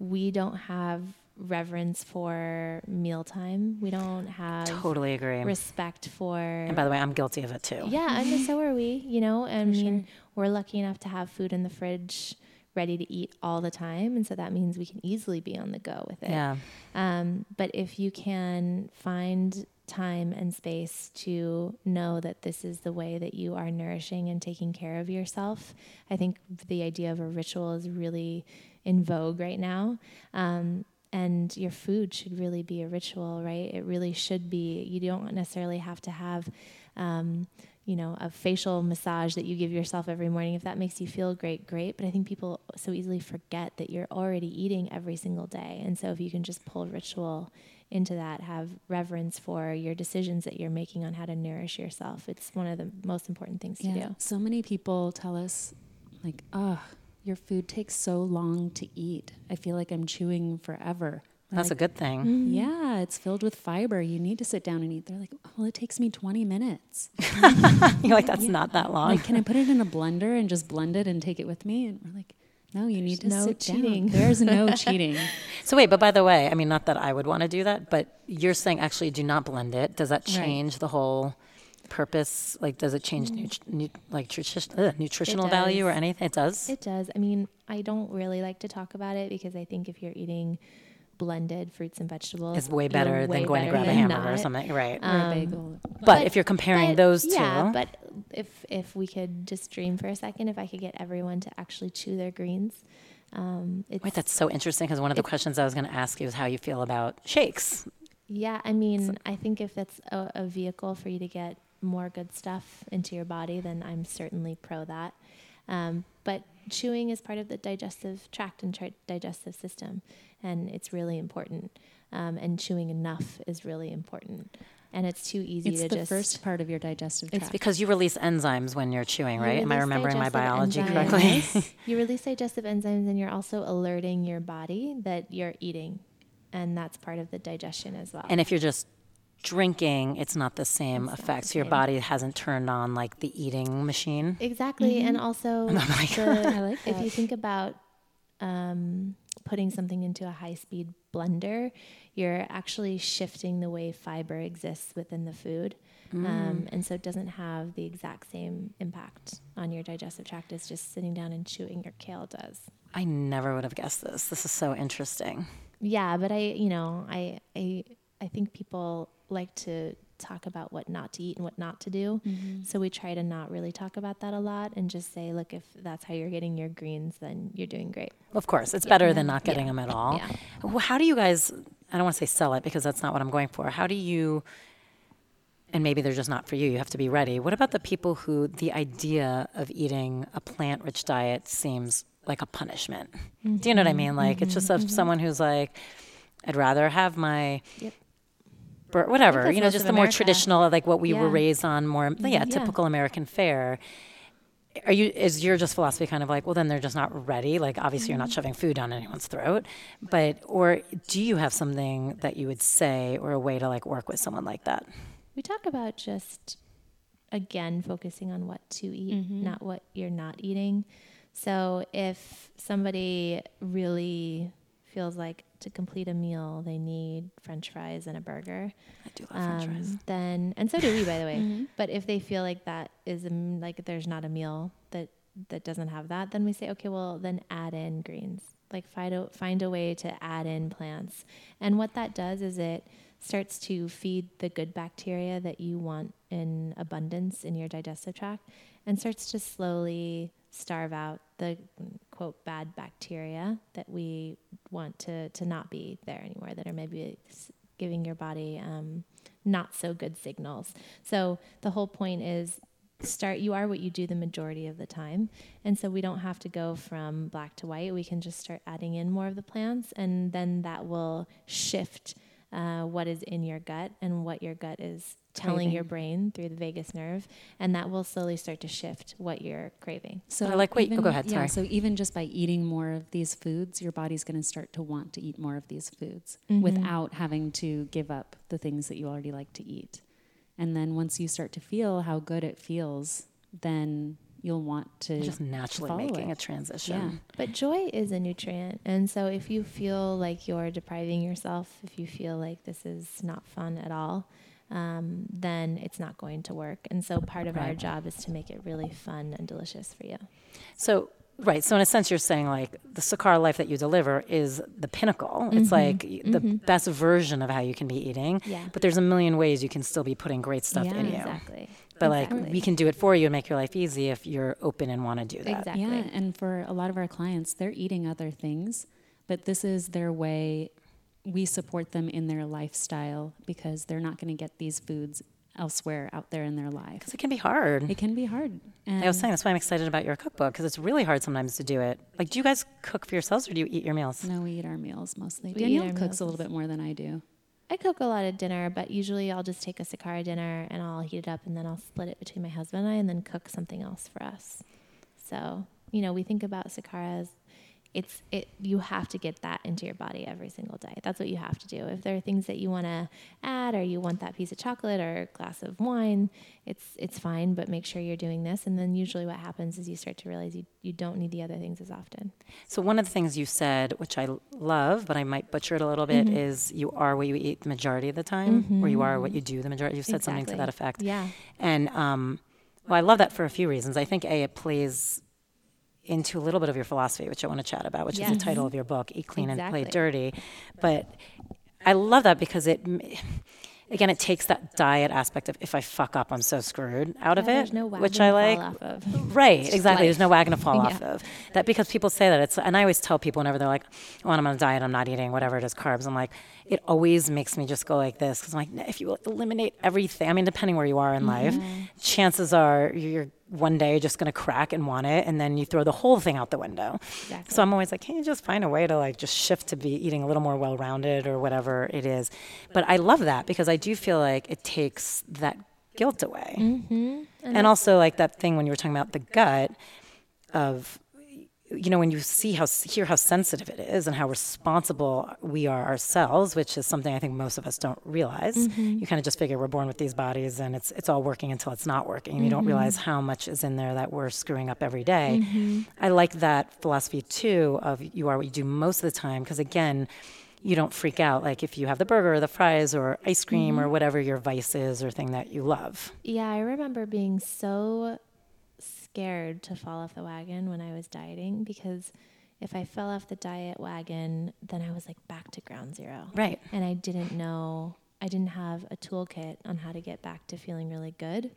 we don't have reverence for mealtime. We don't have Totally agree. respect for. And by the way, I'm guilty of it too. Yeah, and so are we. You know, I For mean, sure. we're lucky enough to have food in the fridge ready to eat all the time, and so that means we can easily be on the go with it. Yeah. Um, but if you can find time and space to know that this is the way that you are nourishing and taking care of yourself, I think the idea of a ritual is really in vogue right now. Um, and your food should really be a ritual, right? It really should be. You don't necessarily have to have. Um, you know, a facial massage that you give yourself every morning. If that makes you feel great, great. But I think people so easily forget that you're already eating every single day. And so if you can just pull ritual into that, have reverence for your decisions that you're making on how to nourish yourself, it's one of the most important things to do. So many people tell us, like, oh, your food takes so long to eat. I feel like I'm chewing forever. We're That's a good thing. Mm-hmm. Yeah, it's filled with fiber. You need to sit down and eat. They're like, well, it takes me 20 minutes. You're like, that's not that long. Like, can I put it in a blender and just blend it and take it with me? And we're like, no, you need to no sit cheating. down. There's no cheating. So wait, but by the way, I mean, not that I would want to do that, but you're saying actually do not blend it. Does that Right. change the whole purpose? Like, does it change nut- nu- like nutrition, ugh, nutritional value or anything? It does. It does. I mean, I don't really like to talk about it because I think if you're eating blended fruits and vegetables, it's way you're better way than going to better grab a than hamburger or something, right? Or a Um, bagel. but, if you're comparing but- those two, yeah. But if if we could just dream for a second, if I could get everyone to actually chew their greens, um, it's wait, that's so interesting because one of the questions I was going to ask you is how you feel about shakes. yeah. I mean, I think if that's a, a vehicle for you to get more good stuff into your body, then I'm certainly pro that. Um, but chewing is part of the digestive tract and tri- digestive system, and it's really important. Um, and chewing enough is really important. And it's too easy It's to just. It's the first part of your digestive It's tract. Because you release enzymes when you're chewing, You right? Am I remembering my biology enzymes. correctly? you release digestive enzymes and you're also alerting your body that you're eating. And that's part of the digestion as well. and if you're just drinking, it's not the same It's not effect. the So your same. body hasn't turned on like the eating machine. exactly. And also, the, I like if you think about um, putting something into a high speed blender, you're actually shifting the way fiber exists within the food. Um, and so it doesn't have the exact same impact on your digestive tract as just sitting down and chewing your kale does. I never would have guessed this. This is so interesting. Yeah, but I, you know, I, I, I think people like to talk about what not to eat and what not to do. Mm-hmm. So we try to not really talk about that a lot and just say, look, if that's how you're getting your greens, then you're doing great. Of course, it's better than not getting Yeah. them at all. Yeah. Well, How do you guys, I don't want to say sell it because that's not what I'm going for. How do you, and maybe they're just not for you, you have to be ready. What about the people who the idea of eating a plant rich diet seems like a punishment? Do you know what I Mm-hmm. mean? Like it's just mm-hmm. of mm-hmm. someone who's like, I'd rather have my. Yep. Bur- Whatever, you know, just of the more traditional, like what we were Yeah. Mm-hmm. raised on, more, yeah, Yeah. typical American fare are you is your just philosophy kind of like well then they're just not ready like obviously you're not Mm-hmm. shoving food down anyone's throat but or do you have something that you would say or a way to like work with someone like that We talk about just again focusing on what to eat, not what you're not eating. So if somebody really feels like to complete a meal they need french fries and a burger, i do love french fries um, then and so do we by the way. But if they feel like that is a m like there's not a meal that that doesn't have that, then we say okay, well then add in greens. Like find a find a way to add in plants. And what that does is it starts to feed the good bacteria that you want in abundance in your digestive tract and starts to slowly starve out the quote bad bacteria that we want to to not be there anymore that are maybe giving your body um, not so good signals. So the whole point is start you are what you do the majority of the time. And so we don't have to go from black to white. We can just start adding in more of the plants and then that will shift uh, what is in your gut and what your gut is telling your brain through the vagus nerve and that will slowly start to shift what you're craving So I like what- oh, go ahead, Yeah, sorry. so even just by eating more of these foods, your body's going to start to want to eat more of these foods Mm-hmm. without having to give up the things that you already like to eat. And then once you start to feel how good it feels, then you'll want to just naturally making it. a transition Yeah. But joy is a nutrient. And so if you feel like you're depriving yourself, if you feel like this is not fun at all, um, then it's not going to work. And so part of our job is to make it really fun and delicious for you. So right. So in a sense, you're saying like the Sakara life that you deliver is the pinnacle. It's like the best version of how you can be eating. Mm-hmm. Yeah. But there's a million ways you can still be putting great stuff in Yeah. you. Exactly. But like we can do it for you and make your life easy if you're open and want to do that. Exactly. Yeah, and for a lot of our clients, they're eating other things, but this is their way. We support them in their lifestyle because they're not going to get these foods elsewhere out there in their life. Because it can be hard. It can be hard. And I was saying that's why I'm excited about your cookbook because it's really hard sometimes to do it. Like, do you guys cook for yourselves or do you eat your meals? no, we eat our meals mostly. We eat Danielle cooks meals a little bit more than I do. I cook a lot of dinner, but usually I'll just take a Sakara dinner and I'll heat it up and then I'll split it between my husband and I and then cook something else for us. So, you know, we think about Sakara as it's it you have to get that into your body every single day. That's what you have to do. If there are things that you want to add or you want that piece of chocolate or a glass of wine, it's it's fine, but make sure you're doing this and then usually what happens is you start to realize you, you don't need the other things as often. So, one of the things you said, which I love, but I might butcher it a little bit, Mm-hmm. is you are what you eat the majority of the time, or you are what you do the majority. you've said something to that effect. Yeah. And um, well, I love that for a few reasons. I think A, it plays into a little bit of your philosophy, which I want to chat about, which is the title of your book, Eat Clean and Play Dirty. But I love that because it, again, it takes that diet aspect of if I fuck up, I'm so screwed out of it, there's no which wagon I to like. fall off of. Right, exactly. There's no wagon to fall off of. That because people say that it's, and I always tell people whenever they're like, "Oh, I'm on a diet, I'm not eating whatever it is, carbs." I'm like, it always makes me just go like this because I'm like, if you eliminate everything, I mean, depending where you are in life, mm-hmm. chances are you're one day just going to crack and want it, and then you throw the whole thing out the window. Exactly. So I'm always like, can you just find a way to like just shift to be eating a little more well-rounded or whatever it is? But I love that because I do feel like it takes that guilt away Mm-hmm. and also like that thing when you were talking about the gut of you know, when you see how hear how sensitive it is and how responsible we are ourselves, which is something I think most of us don't realize. Mm-hmm. You kind of just figure we're born with these bodies and it's it's all working until it's not working. You don't Mm-hmm. realize how much is in there that we're screwing up every day. I like that philosophy too of you are what you do most of the time because again, you don't freak out like if you have the burger or the fries or ice cream Mm-hmm. or whatever your vice is or thing that you love. Yeah, I remember being so scared to fall off the wagon when I was dieting because if I fell off the diet wagon, then I was like back to ground zero. Right. And I didn't know, I didn't have a toolkit on how to get back to feeling really good.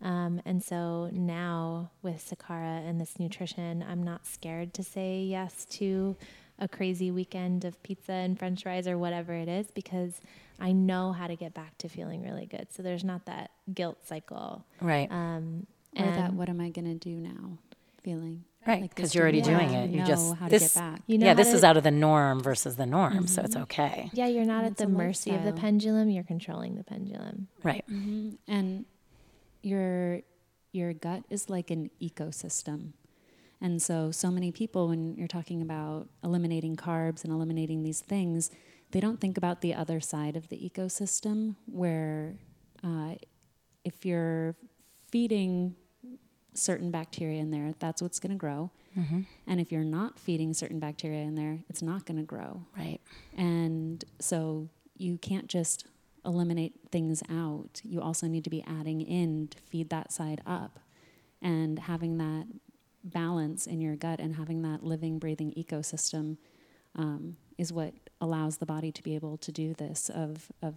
Um, and so now with Sakara and this nutrition, I'm not scared to say yes to a crazy weekend of pizza and french fries or whatever it is because I know how to get back to feeling really good. So there's not that guilt cycle. Right. Um, Or that, what am I going to do now? Feeling. Right, because this you're already doing it. You just how to this, get back. you know yeah, this to- is out of the norm versus the norm, so it's okay. Yeah, you're not And at the a mercy of the pendulum, you're controlling the pendulum. Right. hmm And your your gut is like an ecosystem. And so so many people when you're talking about eliminating carbs and eliminating these things, they don't think about the other side of the ecosystem where uh, if you're feeding certain bacteria in there, that's what's going to grow. And if you're not feeding certain bacteria in there, it's not going to grow. Right. And so you can't just eliminate things out. You also need to be adding in to feed that side up. And having that balance in your gut and having that living, breathing ecosystem um, is what allows the body to be able to do this of, of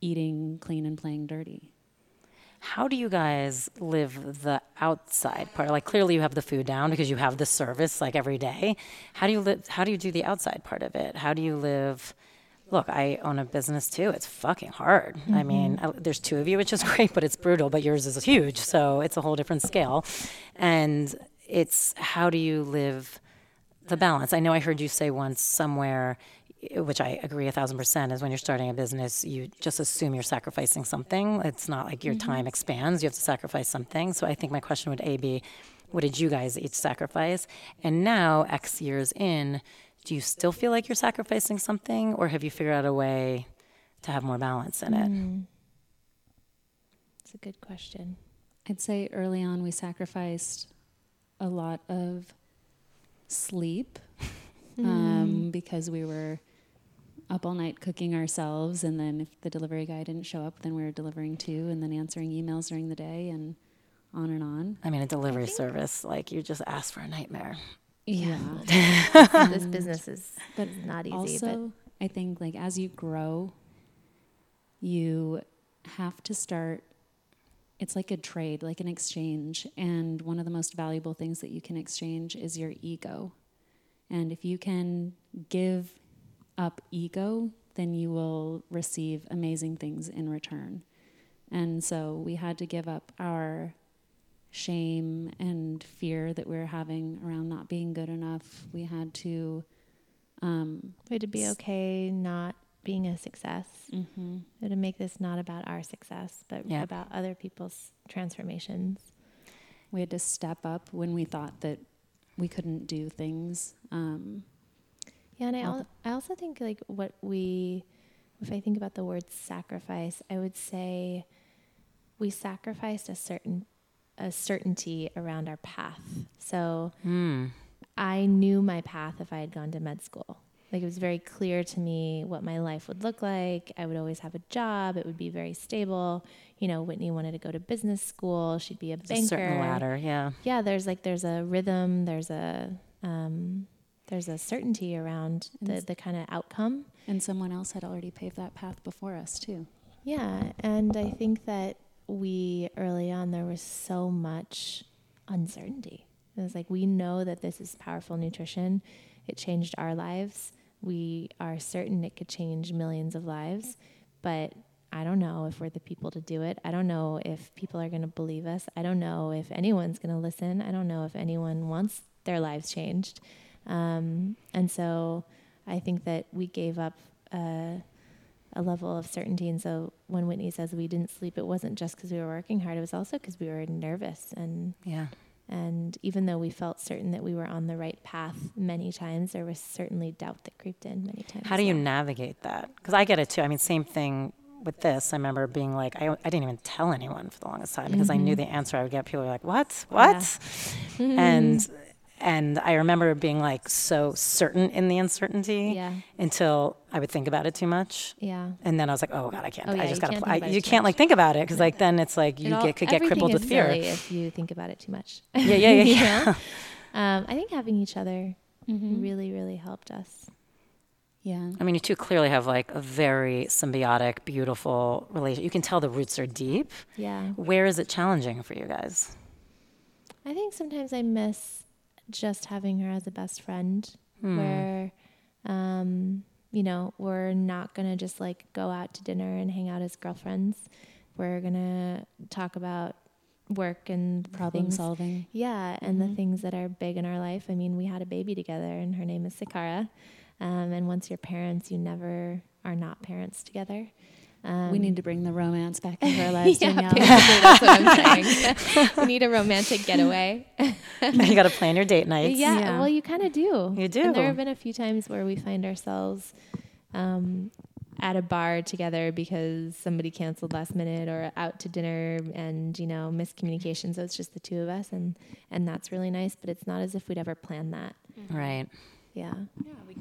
eating clean and playing dirty. How do you guys live the outside part? Like clearly you have the food down because you have the service like every day. How do you live how do you do the outside part of it? How do you live Look, I own a business too. It's fucking hard. I mean, uh, there's two of you, which is great, but it's brutal, but yours is huge, so it's a whole different scale. And it's how do you live the balance? I know I heard you say once somewhere which I agree a thousand percent, is when you're starting a business, you just assume you're sacrificing something. It's not like your mm-hmm. time expands, you have to sacrifice something. So I think my question would A be, what did you guys each sacrifice? And now, X years in, do you still feel like you're sacrificing something, or have you figured out a way to have more balance in it? Mm. It's a good question. I'd say early on we sacrificed a lot of sleep mm-hmm. um, because we were up all night cooking ourselves, and then if the delivery guy didn't show up, then we were delivering too, and then answering emails during the day, and on and on. I mean, a delivery service, like you just asked for a nightmare. Yeah. this business is, But not easy, also, I think like as you grow, you have to start. It's like a trade, like an exchange, and one of the most valuable things that you can exchange is your ego. And if you can give up ego, then you will receive amazing things in return. And so we had to give up our shame and fear that we were having around not being good enough. We had to um, we had to be okay not being a success. mhm. We had to make this not about our success, but about other people's transformations. we had to step up when we thought that we couldn't do things. Um, Yeah, and I, al- I also think like what we, if I think about the word sacrifice, I would say we sacrificed a certain a certainty around our path. So Hmm. I knew my path if I had gone to med school. Like it was very clear to me what my life would look like. I would always have a job. It would be very stable. You know, Whitney wanted to go to business school. She'd be a It's banker. a certain ladder, yeah. Yeah, there's like there's a rhythm. There's a um, there's a certainty around the the kind of outcome. and someone else had already paved that path before us, too. Yeah, and I think that we early on there was so much uncertainty. It was like we know that this is powerful nutrition. It changed our lives. We are certain it could change millions of lives, but I don't know if we're the people to do it. I don't know if people are going to believe us. I don't know if anyone's going to listen. I don't know if anyone wants their lives changed. Um, and so I think that we gave up uh, a level of certainty. And so when Whitney says we didn't sleep, it wasn't just because we were working hard. It was also because we were nervous and Yeah. And even though we felt certain that we were on the right path many times, there was certainly doubt that creeped in many times. How do you navigate that? Because I get it too. I mean, same thing with this. I remember being like, I, I didn't even tell anyone for the longest time because I knew Mm-hmm. the answer I would get. People were like, what? What? And and I remember being like so certain in the uncertainty Yeah. until I would think about it too much. Yeah. And then I was like, oh God, I can't. Oh, I just you gotta. can't pl- think I, about it you can't like think about it because like then it's like you It all- get could get crippled with fear. if you think about it too much. Yeah, yeah, yeah, You yeah. um, I think having each other Mm-hmm. really, really helped us. Yeah. I mean, you two clearly have like a very symbiotic, beautiful relation. You can tell the roots are deep. Yeah. Where is it challenging for you guys? I think sometimes I miss just having her as a best friend Hmm. where, um, you know, we're not going to just like go out to dinner and hang out as girlfriends. We're going to talk about work and Problem things. solving. Yeah, and the things that are big in our life. I mean, we had a baby together, and her name is Sakara. Um, and once you're parents, you never are not parents together. Um, we need to bring the romance back into our lives, yeah, basically that's what I'm saying. we need a romantic getaway. you got to plan your date nights. Yeah, Yeah. well, you kind of do. You do. And there have been a few times where we find ourselves um, at a bar together because somebody canceled last minute, or out to dinner, and you know, miscommunication. So it's just the two of us, and and that's really nice. But it's not as if we'd ever planned that. Right. Yeah. Yeah. We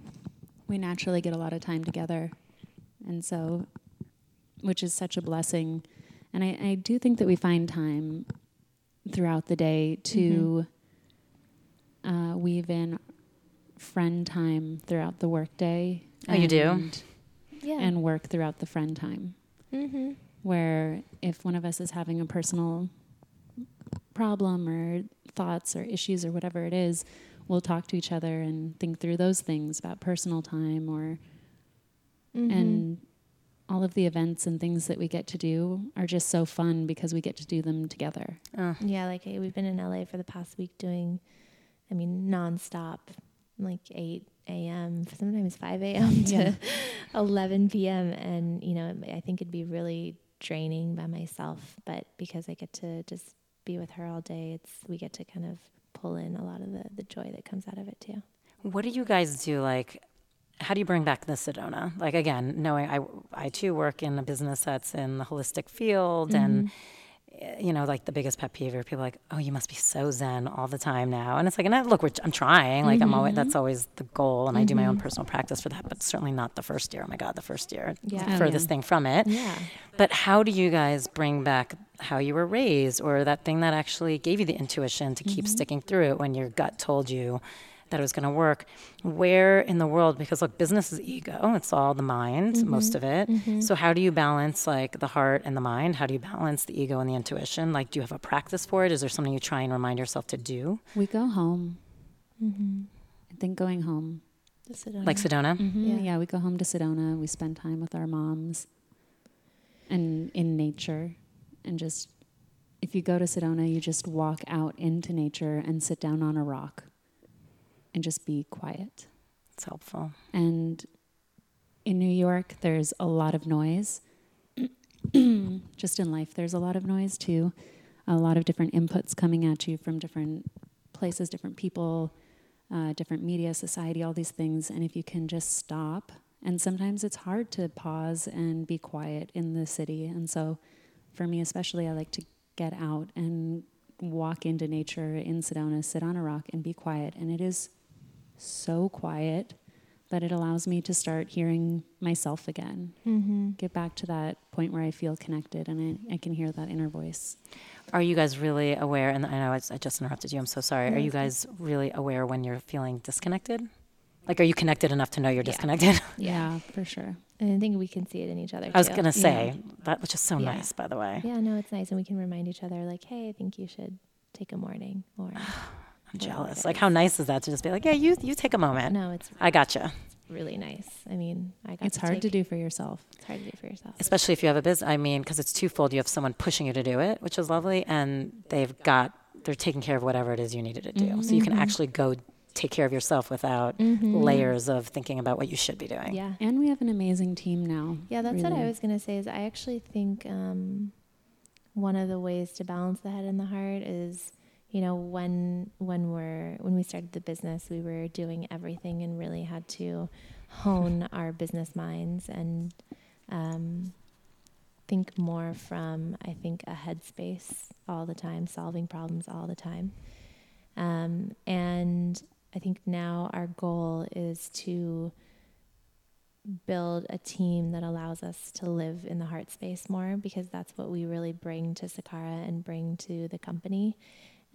we naturally get a lot of time together. And so, which is such a blessing. And I, I do think that we find time throughout the day to uh, weave in friend time throughout the workday. Oh, you do? Yeah. And work throughout the friend time. mm-hmm. Where if one of us is having a personal problem or thoughts or issues or whatever it is, we'll talk to each other and think through those things about personal time or Mm-hmm. and all of the events and things that we get to do are just so fun because we get to do them together. Oh, Yeah, like we've been in LA for the past week doing, I mean, nonstop, like 8 a.m., sometimes 5 a.m. to Yeah. 11 p.m. And, you know, I think it'd be really draining by myself, but because I get to just be with her all day, it's, we get to kind of pull in a lot of the, the joy that comes out of it too. What do you guys do? Like, how do you bring back the Sedona? Like, again, knowing I, I too work in a business that's in the holistic field and, mm-hmm. eh, you know, like the biggest pet peeve are people like, oh, you must be so zen all the time now. And it's like, and I, look, I'm trying. Like, I'm always, mm-hmm. that's always the goal. And I do my own mm-hmm. personal practice for that, but certainly not the first year. Oh my God, the first year, Yeah. the furthest yeah. thing from it. Yeah. But how do you guys bring back how you were raised or that thing that actually gave you the intuition to keep sticking through it when your gut told you that it was going to work? Where in the world, because look, business is ego, it's all the mind, mm-hmm. most of it. Mm-hmm. So, how do you balance like the heart and the mind? How do you balance the ego and the intuition? Like, do you have a practice for it? Is there something you try and remind yourself to do? We go home. Mm-hmm. I think going home. The Sedona. Like Sedona? Mhm, Yeah. Yeah. we go home to Sedona. We spend time with our moms and in nature. And just, if you go to Sedona, you just walk out into nature and sit down on a rock and just be quiet. It's helpful. And in New York, there's a lot of noise. Just in life, there's a lot of noise too. A lot of different inputs coming at you from different places, different people, uh, different media, society, all these things. And if you can just stop, and sometimes it's hard to pause and be quiet in the city. And so, for me especially, I like to get out and walk into nature in Sedona, sit on a rock, and be quiet. And it is so quiet that it allows me to start hearing myself again. Mm-hmm. Get back to that point where I feel connected and I, I can hear that inner voice. Are you guys really aware? And I know I, I just interrupted you. I'm so sorry. Are you guys really aware when you're feeling disconnected? Like, are you connected enough to know you're Yeah. disconnected? Yeah, for sure. And I think we can see it in each other. I was too. gonna say that, which is so Yeah. nice, by the way. Yeah, no, it's nice, and we can remind each other, like, "Hey, I think you should take a morning." Or I'm jealous. it Like, how nice is that to just be like, yeah, you you take a moment. no, it's I gotcha. It's really nice. I mean, I got. It's hard to do for yourself. It's hard to do for yourself. Especially if you have a business. I mean, because it's twofold. You have someone pushing you to do it, which is lovely, and they've got they're taking care of whatever it is you needed to do. So you can actually go take care of yourself without layers of thinking about what you should be doing. Yeah, And we have an amazing team now. yeah. That's what I was gonna say. Is I actually think um, one of the ways to balance the head and the heart is you know, when when we're when we started the business, we were doing everything and really had to hone our business minds and um, think more from I think a headspace all the time, solving problems all the time. Um, and I think now our goal is to build a team that allows us to live in the heart space more because that's what we really bring to Sakara and bring to the company.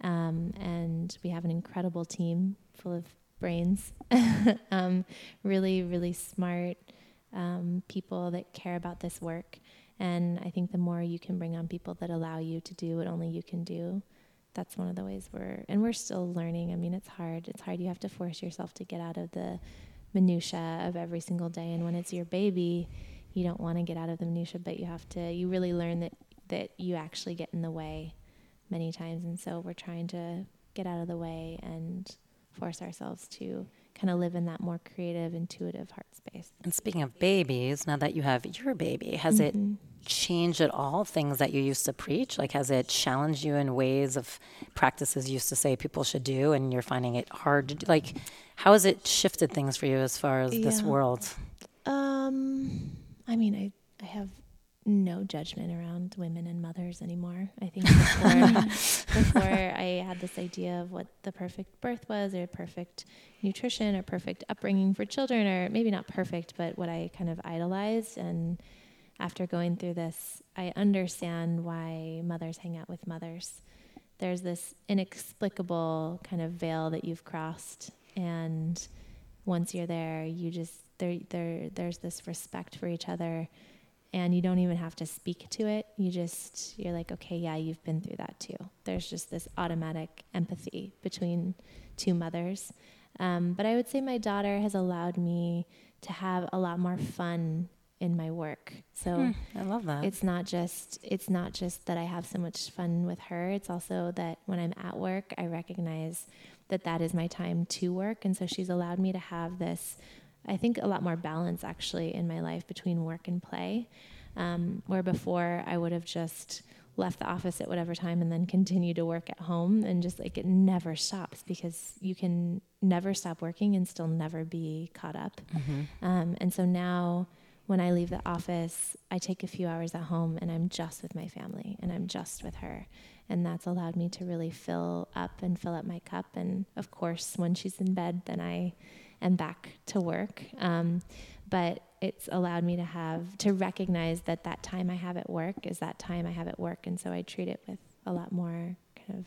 Um, and we have an incredible team full of brains, um, really, really smart um, people that care about this work. And I think the more you can bring on people that allow you to do what only you can do, that's one of the ways we're, and we're still learning. I mean, it's hard. It's hard. You have to force yourself to get out of the minutia of every single day. And when it's your baby, you don't want to get out of the minutia, but you have to. You really learn that that you actually get in the way many times, and so we're trying to get out of the way and force ourselves to kind of live in that more creative, intuitive heart space. And speaking of babies, now that you have your baby, has mm-hmm. it changed at all things that you used to preach? Like, has it challenged you in ways of practices you used to say people should do and you're finding it hard to do? Like, how has it shifted things for you as far as yeah. this world? Um, I mean, I, I have no judgment around women and mothers anymore. I think before, before I had this idea of what the perfect birth was, or perfect nutrition, or perfect upbringing for children, or maybe not perfect, but what I kind of idolized. And after going through this, I understand why mothers hang out with mothers. There's this inexplicable kind of veil that you've crossed, and once you're there, you just there there there's this respect for each other and you don't even have to speak to it. You just, you're like, okay, yeah, you've been through that too. There's just this automatic empathy between two mothers. Um, but I would say my daughter has allowed me to have a lot more fun in my work. So hmm, I love that. It's not just it's not just that I have so much fun with her. It's also that when I'm at work, I recognize that that is my time to work, and so she's allowed me to have this I think a lot more balance actually in my life between work and play. Um, where before I would have just left the office at whatever time and then continue to work at home and just like it never stops because you can never stop working and still never be caught up. Mm-hmm. Um, and so now when I leave the office, I take a few hours at home and I'm just with my family and I'm just with her. And that's allowed me to really fill up and fill up my cup. And of course, when she's in bed, then I and back to work. Um, but it's allowed me to have to recognize that that time I have at work is that time I have at work, and so I treat it with a lot more kind of,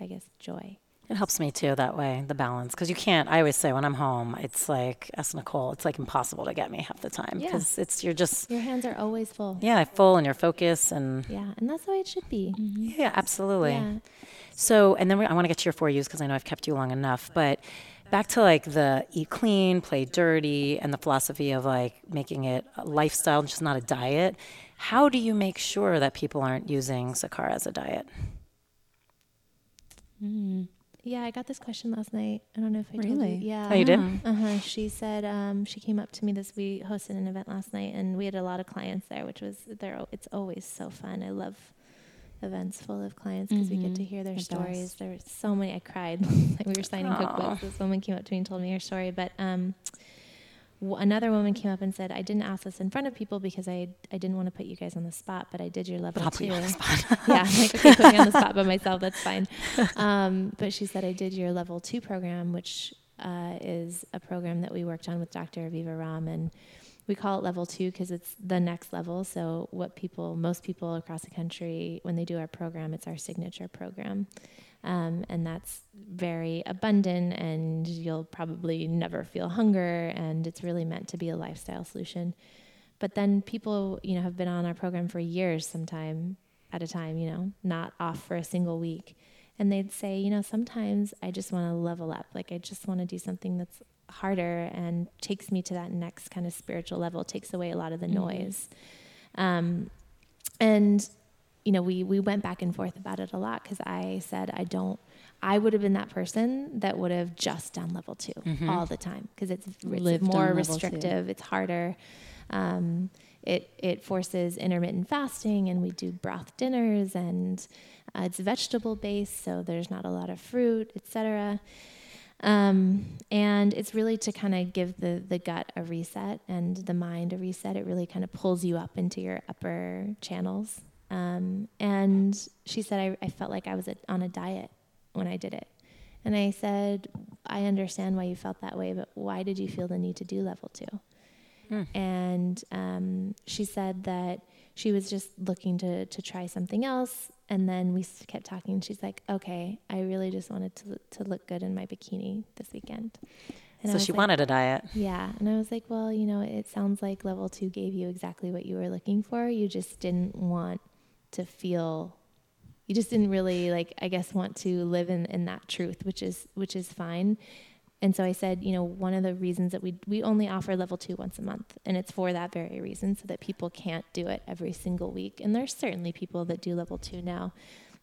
I guess, joy. It helps me too that way, the balance. Because you can't, I always say when I'm home, it's like, as Nicole, it's like impossible to get me half the time. Because yeah. it's, you're just. Your hands are always full. Yeah, full and your focus and. Yeah, and that's the way it should be. Mm-hmm. Yeah, absolutely. Yeah. So, and then we, I want to get to your four U's because I know I've kept you long enough. But back to like the eat clean, play dirty, and the philosophy of like making it a lifestyle, just not a diet. How do you make sure that people aren't using Sakara as a diet? Mm. Yeah, I got this question last night. I don't know if I really? told you. Yeah. Oh, you did? Uh-huh. She said um, she came up to me this week, hosted an event last night, and we had a lot of clients there, which was there. It's always so fun. I love events full of clients because mm-hmm. we get to mm-hmm. hear their it stories. Does. There were so many. I cried like we were signing Aww. cookbooks. This woman came up to me and told me her story. But um, w- another woman came up and said, "I didn't ask this in front of people because I I didn't want to put you guys on the spot, but I did your level I'll two. Put you on the spot. yeah, I'm like okay, put me on the spot by myself. That's fine. Um, but she said I did your level two program, which uh, is a program that we worked on with Dr. Aviva Romm and we call it level two because it's the next level. So, what people, most people across the country, when they do our program, it's our signature program. Um, and that's very abundant, and you'll probably never feel hunger, and it's really meant to be a lifestyle solution. But then people, you know, have been on our program for years, sometime at a time, you know, not off for a single week. And they'd say, you know, sometimes I just want to level up. Like, I just want to do something that's harder and takes me to that next kind of spiritual level, takes away a lot of the mm-hmm. noise. Um, and you know, we we went back and forth about it a lot because I said I don't. I would have been that person that would have just done level 2 mm-hmm. all the time because it's, it's more restrictive. It's harder. Um, it it forces intermittent fasting, and we do broth dinners, and uh, it's vegetable based, so there's not a lot of fruit, etc. Um, and it's really to kind of give the the gut a reset and the mind a reset. It really kind of pulls you up into your upper channels. Um, and she said, I, I felt like I was a, on a diet when I did it. And I said, I understand why you felt that way, but why did you feel the need to do level two? Mm. And um, she said that she was just looking to, to try something else. And then we kept talking. She's like, okay, I really just wanted to, to look good in my bikini this weekend. And so she like, wanted a diet. Yeah. And I was like, well, you know, it sounds like level two gave you exactly what you were looking for. You just didn't want to feel you just didn't really like i guess want to live in, in that truth which is which is fine and so i said you know one of the reasons that we we only offer level two once a month and it's for that very reason so that people can't do it every single week. And there's certainly people that do level two now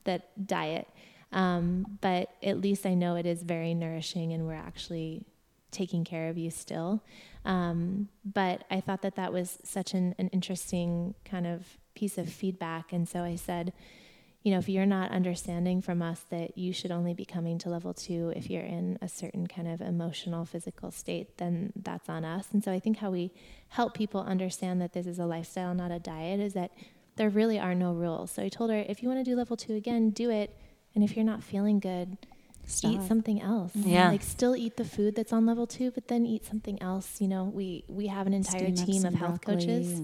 that diet um, but at least i know it is very nourishing and we're actually taking care of you still. Um, but i thought that that was such an, an interesting kind of piece of feedback. And so i said you know, if you're not understanding from us that you should only be coming to level two if you're in a certain kind of emotional, physical state, then that's on us. And so I think how we help people understand that this is a lifestyle, not a diet, is that there really are no rules. So I told her, if you want to do level two again, do it. And if you're not feeling good, Stop. eat something else. Mm-hmm. Yeah. Like still eat the food that's on level two, but then eat something else. You know, we, we have an entire Steam team of health coaches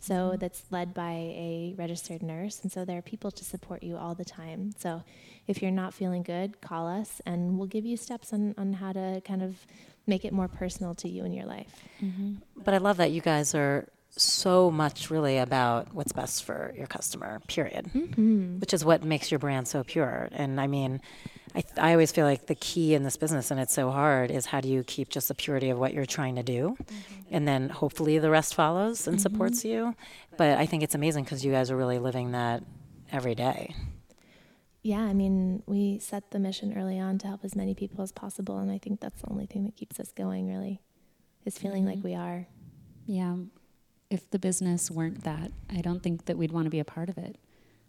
so mm-hmm. that's led by a registered nurse. And so there are people to support you all the time. So if you're not feeling good, call us and we'll give you steps on, on how to kind of make it more personal to you in your life. Mm-hmm. But I love that you guys are so much really about what's best for your customer, period, mm-hmm. which is what makes your brand so pure. And I mean, I, th- I always feel like the key in this business, and it's so hard, is how do you keep just the purity of what you're trying to do, mm-hmm. and then hopefully the rest follows and mm-hmm. supports you. But I think it's amazing because you guys are really living that every day. Yeah, I mean, we set the mission early on to help as many people as possible, and I think that's the only thing that keeps us going. Really, is feeling mm-hmm. like we are. Yeah, if the business weren't that, I don't think that we'd want to be a part of it.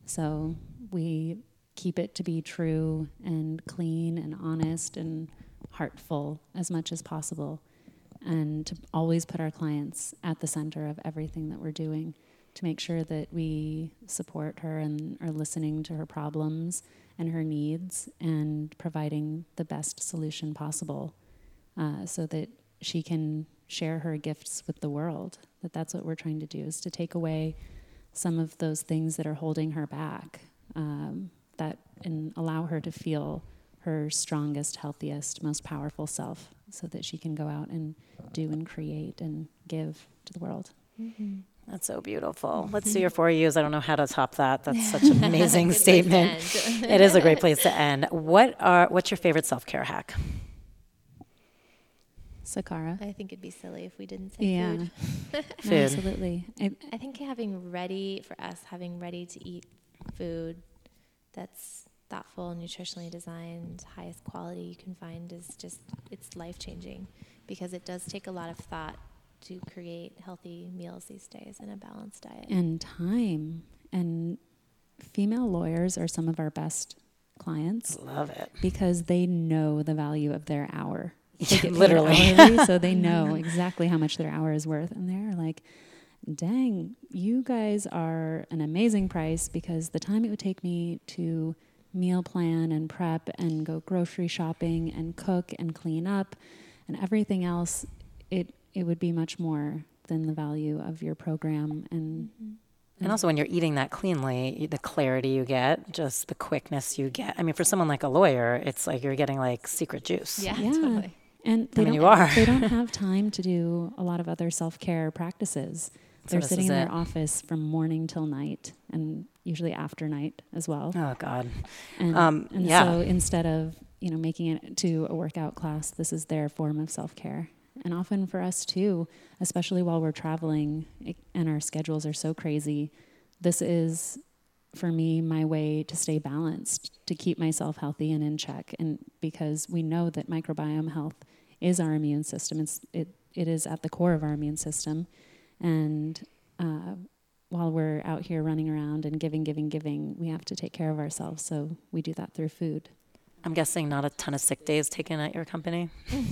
So we keep it to be true and clean and honest and heartful as much as possible and to always put our clients at the center of everything that we're doing to make sure that we support her and are listening to her problems and her needs and providing the best solution possible uh, so that she can share her gifts with the world that that's what we're trying to do is to take away some of those things that are holding her back um, that and allow her to feel her strongest, healthiest, most powerful self so that she can go out and do and create and give to the world. Mm-hmm. That's so beautiful. Let's see your four U's. I don't know how to top that. That's such an amazing statement. it is a great place to end. What are what's your favorite self care hack? Sakara. I think it'd be silly if we didn't say yeah. food. food. Absolutely. I, I think having ready for us, having ready to eat food that's thoughtful, nutritionally designed, highest quality you can find is just it's life changing because it does take a lot of thought to create healthy meals these days and a balanced diet. And time. And female lawyers are some of our best clients. Love it. Because they know the value of their hour. Yeah, literally. Hourly, so they know exactly how much their hour is worth. And they're like, dang, you guys are an amazing price because the time it would take me to meal plan and prep and go grocery shopping and cook and clean up and everything else, it it would be much more than the value of your program and mm-hmm. and also when you're eating that cleanly, the clarity you get, just the quickness you get. I mean, for someone like a lawyer, it's like you're getting like secret juice. Yeah, yeah. totally. And they I mean, don't, you are. they don't have time to do a lot of other self care practices. They're sitting in their office from morning till night, and usually after night as well. Oh God. And, um, and yeah. so instead of you know making it to a workout class, this is their form of self care. And often for us too, especially while we're traveling and our schedules are so crazy, this is for me my way to stay balanced, to keep myself healthy and in check. And because we know that microbiome health is our immune system, it's, it, it is at the core of our immune system. And uh, while we're out here running around and giving, giving, giving, we have to take care of ourselves. So we do that through food. I'm guessing not a ton of sick days taken at your company.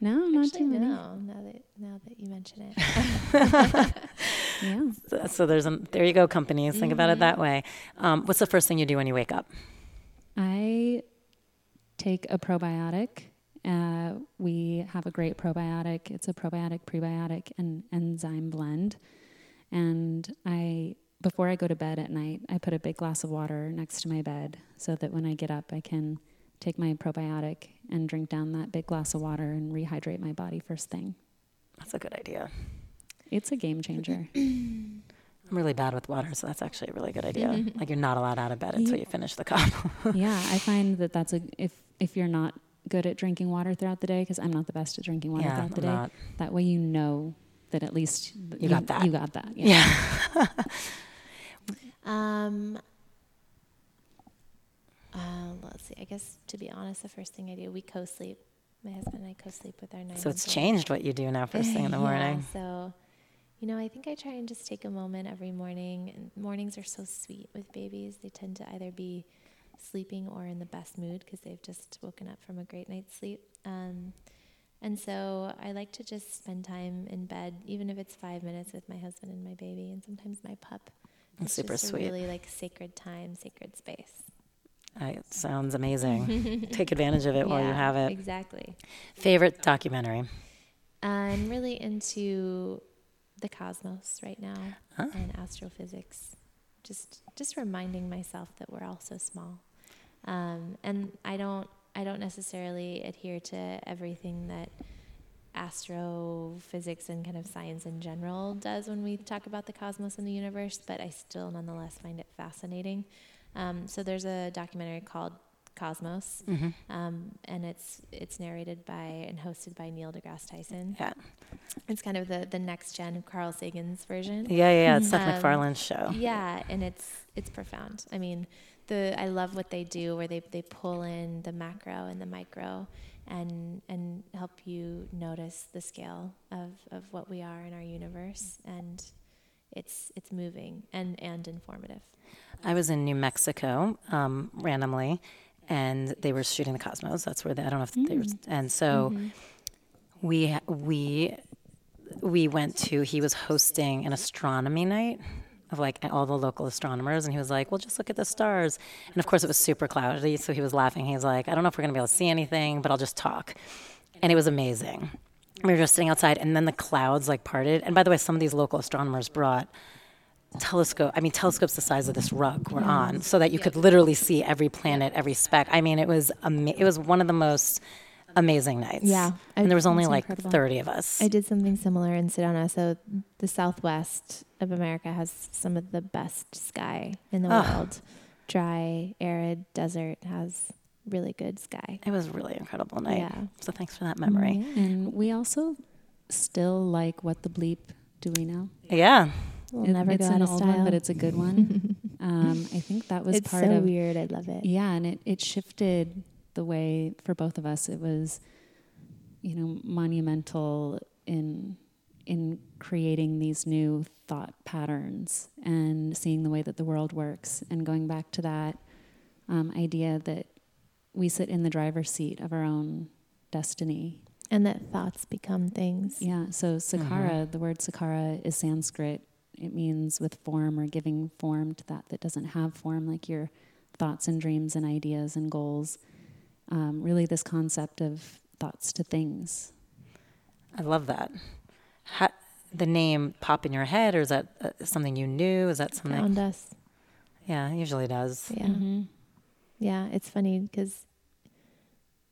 No, not Actually, too many. no. Now that now that you mention it, Yeah. So, so there's a, there you go, companies. Think about it that way. Um, what's the first thing you do when you wake up? I take a probiotic. Uh, we have a great probiotic. It's a probiotic, prebiotic, and enzyme blend. And I, before I go to bed at night, I put a big glass of water next to my bed so that when I get up, I can take my probiotic and drink down that big glass of water and rehydrate my body first thing. That's a good idea. It's a game changer. I'm really bad with water, so that's actually a really good idea. like you're not allowed out of bed until you finish the cup. yeah, I find that that's a if if you're not good at drinking water throughout the day because I'm not the best at drinking water yeah, throughout the I'm day. not. That way you know that at least th- You got that. You got that. Yeah. Yeah. um, uh, let's see. I guess to be honest, the first thing I do, we co-sleep. My husband and I co-sleep with our nine. so it's month changed what you do now first thing in the Yeah, morning. so, you know, I think I try and just take a moment every morning. And mornings are so sweet with babies. They tend to either be sleeping or in the best mood because they've just woken up from a great night's sleep. Um, and so I like to just spend time in bed, even if it's five minutes with my husband and my baby, and sometimes my pup. It's super just sweet. really like sacred time, sacred space. Uh, it sounds amazing. Take advantage of it while you have it. Exactly. Favorite documentary? I'm really into the cosmos right now Huh? and astrophysics. Just just reminding myself that we're all so small. Um, and I don't I don't necessarily adhere to everything that astrophysics and kind of science in general does when we talk about the cosmos and the universe, but I still nonetheless find it fascinating. Um, so there's a documentary called Cosmos, Mm-hmm. um, and it's it's narrated by and hosted by Neil deGrasse Tyson. Yeah. It's kind of the the next gen of Carl Sagan's version. Yeah, yeah, yeah. It's Seth Um, MacFarlane's show. Yeah, and it's it's profound. I mean, the I love what they do where they, they pull in the macro and the micro and and help you notice the scale of, of what we are in our universe and it's it's moving and, and informative. I was in New Mexico um, randomly, and they were shooting the Cosmos. That's where they, I don't know if they were, and so we we we went to. He was hosting an astronomy night of like all the local astronomers, and he was like, "Well, just look at the stars." And of course, it was super cloudy, so he was laughing. He was like, "I don't know if we're gonna be able to see anything, but I'll just talk," and it was amazing. We were just sitting outside, and then the clouds like parted. And by the way, some of these local astronomers brought telescope i mean telescopes the size of this rug were on so that you could literally see every planet every speck i mean it was it was one of the most amazing nights Yeah, I- and there was only like incredible. 30 of us I did something similar in Sedona. So the southwest of America has some of the best sky in the world. Dry, arid desert has really good sky. it was a really incredible night Yeah. so thanks for that memory And we also still like what the bleep do we know? yeah, We'll It- never it's go an out of old style. one, but it's a good one. um, I think that was it's part so of weird. I love it. Yeah, and it, it shifted the way for both of us. It was, you know, monumental in in creating these new thought patterns and seeing the way that the world works and going back to that um, idea that we sit in the driver's seat of our own destiny. And that thoughts become things. Yeah. So sakara, the word sakara is Sanskrit. It means with form or giving form to that that doesn't have form, like your thoughts and dreams and ideas and goals. Um, really, this concept of thoughts to things. i love that How, the name pop in your head or is that uh, something you knew is that something Found us. yeah usually does Yeah. Mm-hmm. Yeah, it's funny because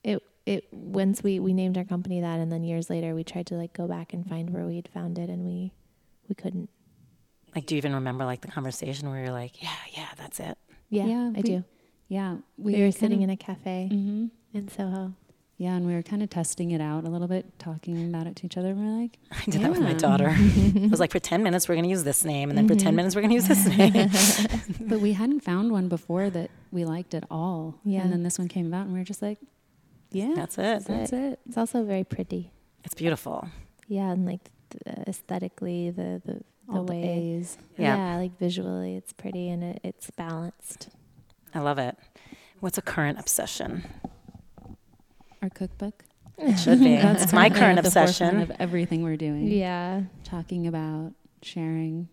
it it once we we named our company that, and then years later we tried to like go back and find where we'd found it, and we we couldn't. like do you even remember like the conversation where you're like yeah yeah that's it Yeah, Yeah, I we- do. Yeah, We, were sitting in a cafe hmm in Soho. Yeah, and we were kind of testing it out a little bit, talking about it to each other. We're like, I did that with my daughter. I was like, for 10 minutes, we're going to use this name. And then for 10 minutes, we're going to use this name. but we hadn't found one before that we liked at all. Yeah. And then this one came about, and we were just like, yeah, That's it. that's it. It's also very pretty. It's beautiful. Yeah, and like th- aesthetically, the the All the way- A's. Yeah. Yeah. like visually, it's pretty and it, it's balanced. I love it. What's a current obsession? Our cookbook. It should be. That's it's my current at the forefront obsession. of everything we're doing. Yeah. Talking about sharing.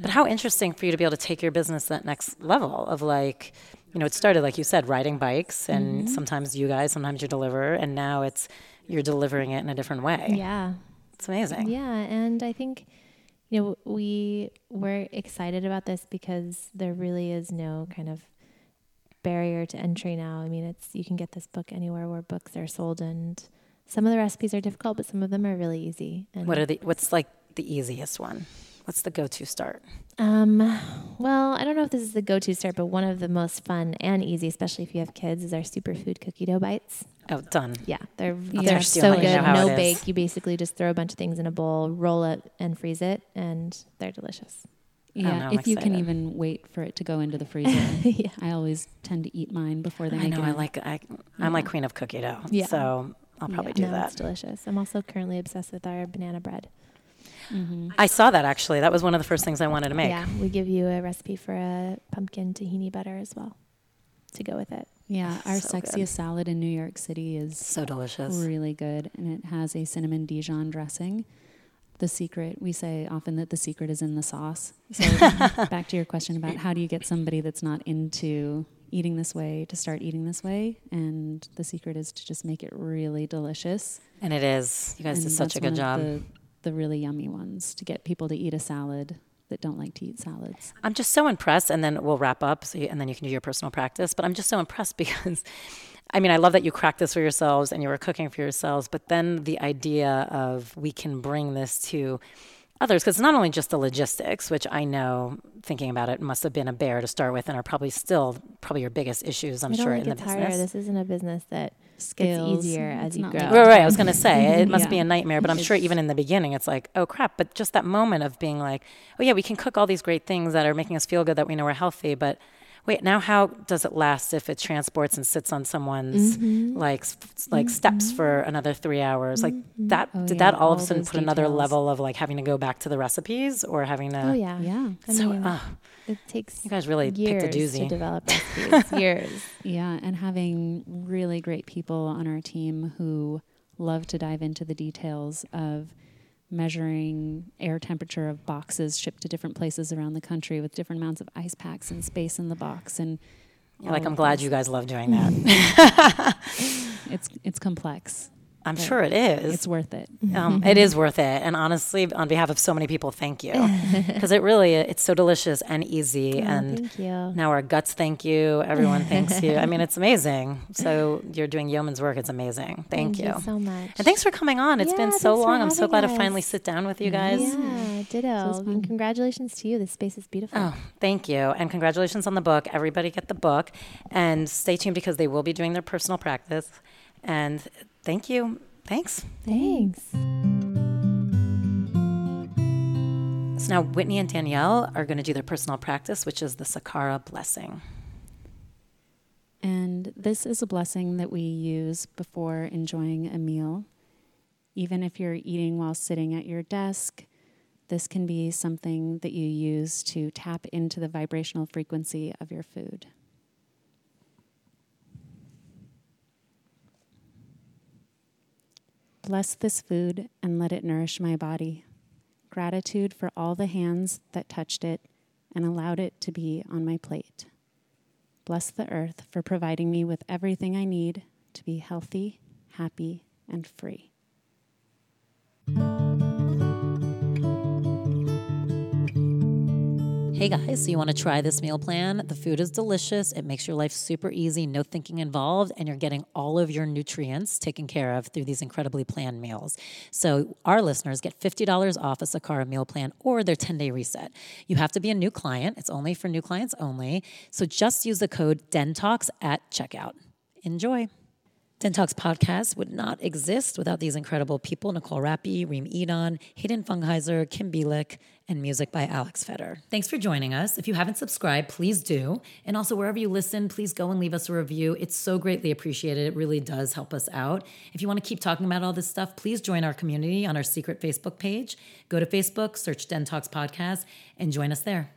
But how interesting for you to be able to take your business that next level of like, you know, it started like you said, riding bikes, and Mm-hmm. sometimes you guys, sometimes you deliver, and now it's you're delivering it in a different way. Yeah. It's amazing. Yeah, and I think you know we we're excited about this because there really is no kind of barrier to entry now. I mean, it's you can get this book anywhere where books are sold, and some of the recipes are difficult, but some of them are really easy. And What are the what's like the easiest one? What's the go-to start? Um, well, I don't know if this is the go-to start, but one of the most fun and easy, especially if you have kids, is our superfood cookie dough bites. Oh, done. Yeah, they're Yeah. they're so let me know good. No it is. bake. You basically just throw a bunch of things in a bowl, roll it, and freeze it, and they're delicious. Yeah, know, if you can even wait for it to go into the freezer. yeah. I always tend to eat mine before they I make know. it. I like. I, I'm like queen of cookie dough. Yeah. So I'll probably do no, that. it's delicious. I'm also currently obsessed with our banana bread. Mm-hmm. I saw that actually. That was one of the first things I wanted to make. Yeah, we give you a recipe for a pumpkin tahini butter as well to go with it. Yeah, our So sexiest good. salad in New York City is So delicious. really good, and it has a cinnamon Dijon dressing. The secret, we say often that the secret is in the sauce. So, back to your question about how do you get somebody that's not into eating this way to start eating this way? And the secret is to just make it really delicious. And it is. You guys and did such a good job. The, the really yummy ones to get people to eat a salad that don't like to eat salads. I'm just so impressed, and then we'll wrap up, so you, and then you can do your personal practice. But I'm just so impressed because, I mean, I love that you cracked this for yourselves and you were cooking for yourselves. But then the idea of we can bring this to others, because it's not only just the logistics, which I know, thinking about it, must have been a bear to start with, and are probably still probably your biggest issues. I'm sure in the gets business. harder. This isn't a business that Scales. gets easier as It's you grow. Right, right. I was going to say it must be a nightmare, but I'm sure even in the beginning, it's like, oh crap. But just that moment of being like, oh yeah, we can cook all these great things that are making us feel good that we know we're healthy, but wait, now how does it last if it transports and sits on someone's Mm-hmm. like s- like steps for another three hours? Like that Oh, did yeah, that all, of a sudden those put another level of like having to go back to the recipes or having to? Oh yeah, Yeah. I So mean, uh, it takes you guys really years picked a doozy to develop recipes. years. Yeah, and having really great people on our team who love to dive into the details of measuring air temperature of boxes shipped to different places around the country with different amounts of ice packs and space in the box and You're like I'm glad you guys love doing that. It's it's complex. I'm But sure it is. It's worth it. Um, it is worth it, and honestly, on behalf of so many people, thank you, because it really it's so delicious and easy, Oh, and thank you. now our guts thank you. Everyone thanks you. I mean, it's amazing. So you're doing yeoman's work. It's amazing. Thank, you. so much. and thanks for coming on. It's Yeah, been so long. I'm so glad to finally sit down with you guys. Yeah, ditto. fun. and congratulations to you. This space is beautiful. Oh, thank you. And congratulations on the book. Everybody get the book and stay tuned because they will be doing their personal practice. And thank you. Thanks. Thanks. So now Whitney and Danielle are going to do their personal practice, which is the Sakara blessing. And this is a blessing that we use before enjoying a meal. Even if you're eating while sitting at your desk, this can be something that you use to tap into the vibrational frequency of your food. Bless this food and let it nourish my body. Gratitude for all the hands that touched it and allowed it to be on my plate. Bless the earth for providing me with everything I need to be healthy, happy, and free. Hey guys, so you want to try this meal plan? The food is delicious. It makes your life super easy, no thinking involved, and you're getting all of your nutrients taken care of through these incredibly planned meals. So, our listeners get $50 off a Sakara meal plan or their 10 day reset. You have to be a new client, it's only for new clients only. So, just use the code DENTALKS at checkout. Enjoy. Den Talks podcast would not exist without these incredible people Nicole Rappi, Reem Edon, Hayden Fungheiser, Kim Bielik, and music by Alex Fetter. Thanks for joining us. If you haven't subscribed, please do. And also, wherever you listen, please go and leave us a review. It's so greatly appreciated. It really does help us out. If you want to keep talking about all this stuff, please join our community on our secret Facebook page. Go to Facebook, search Den Talks Podcast, and join us there.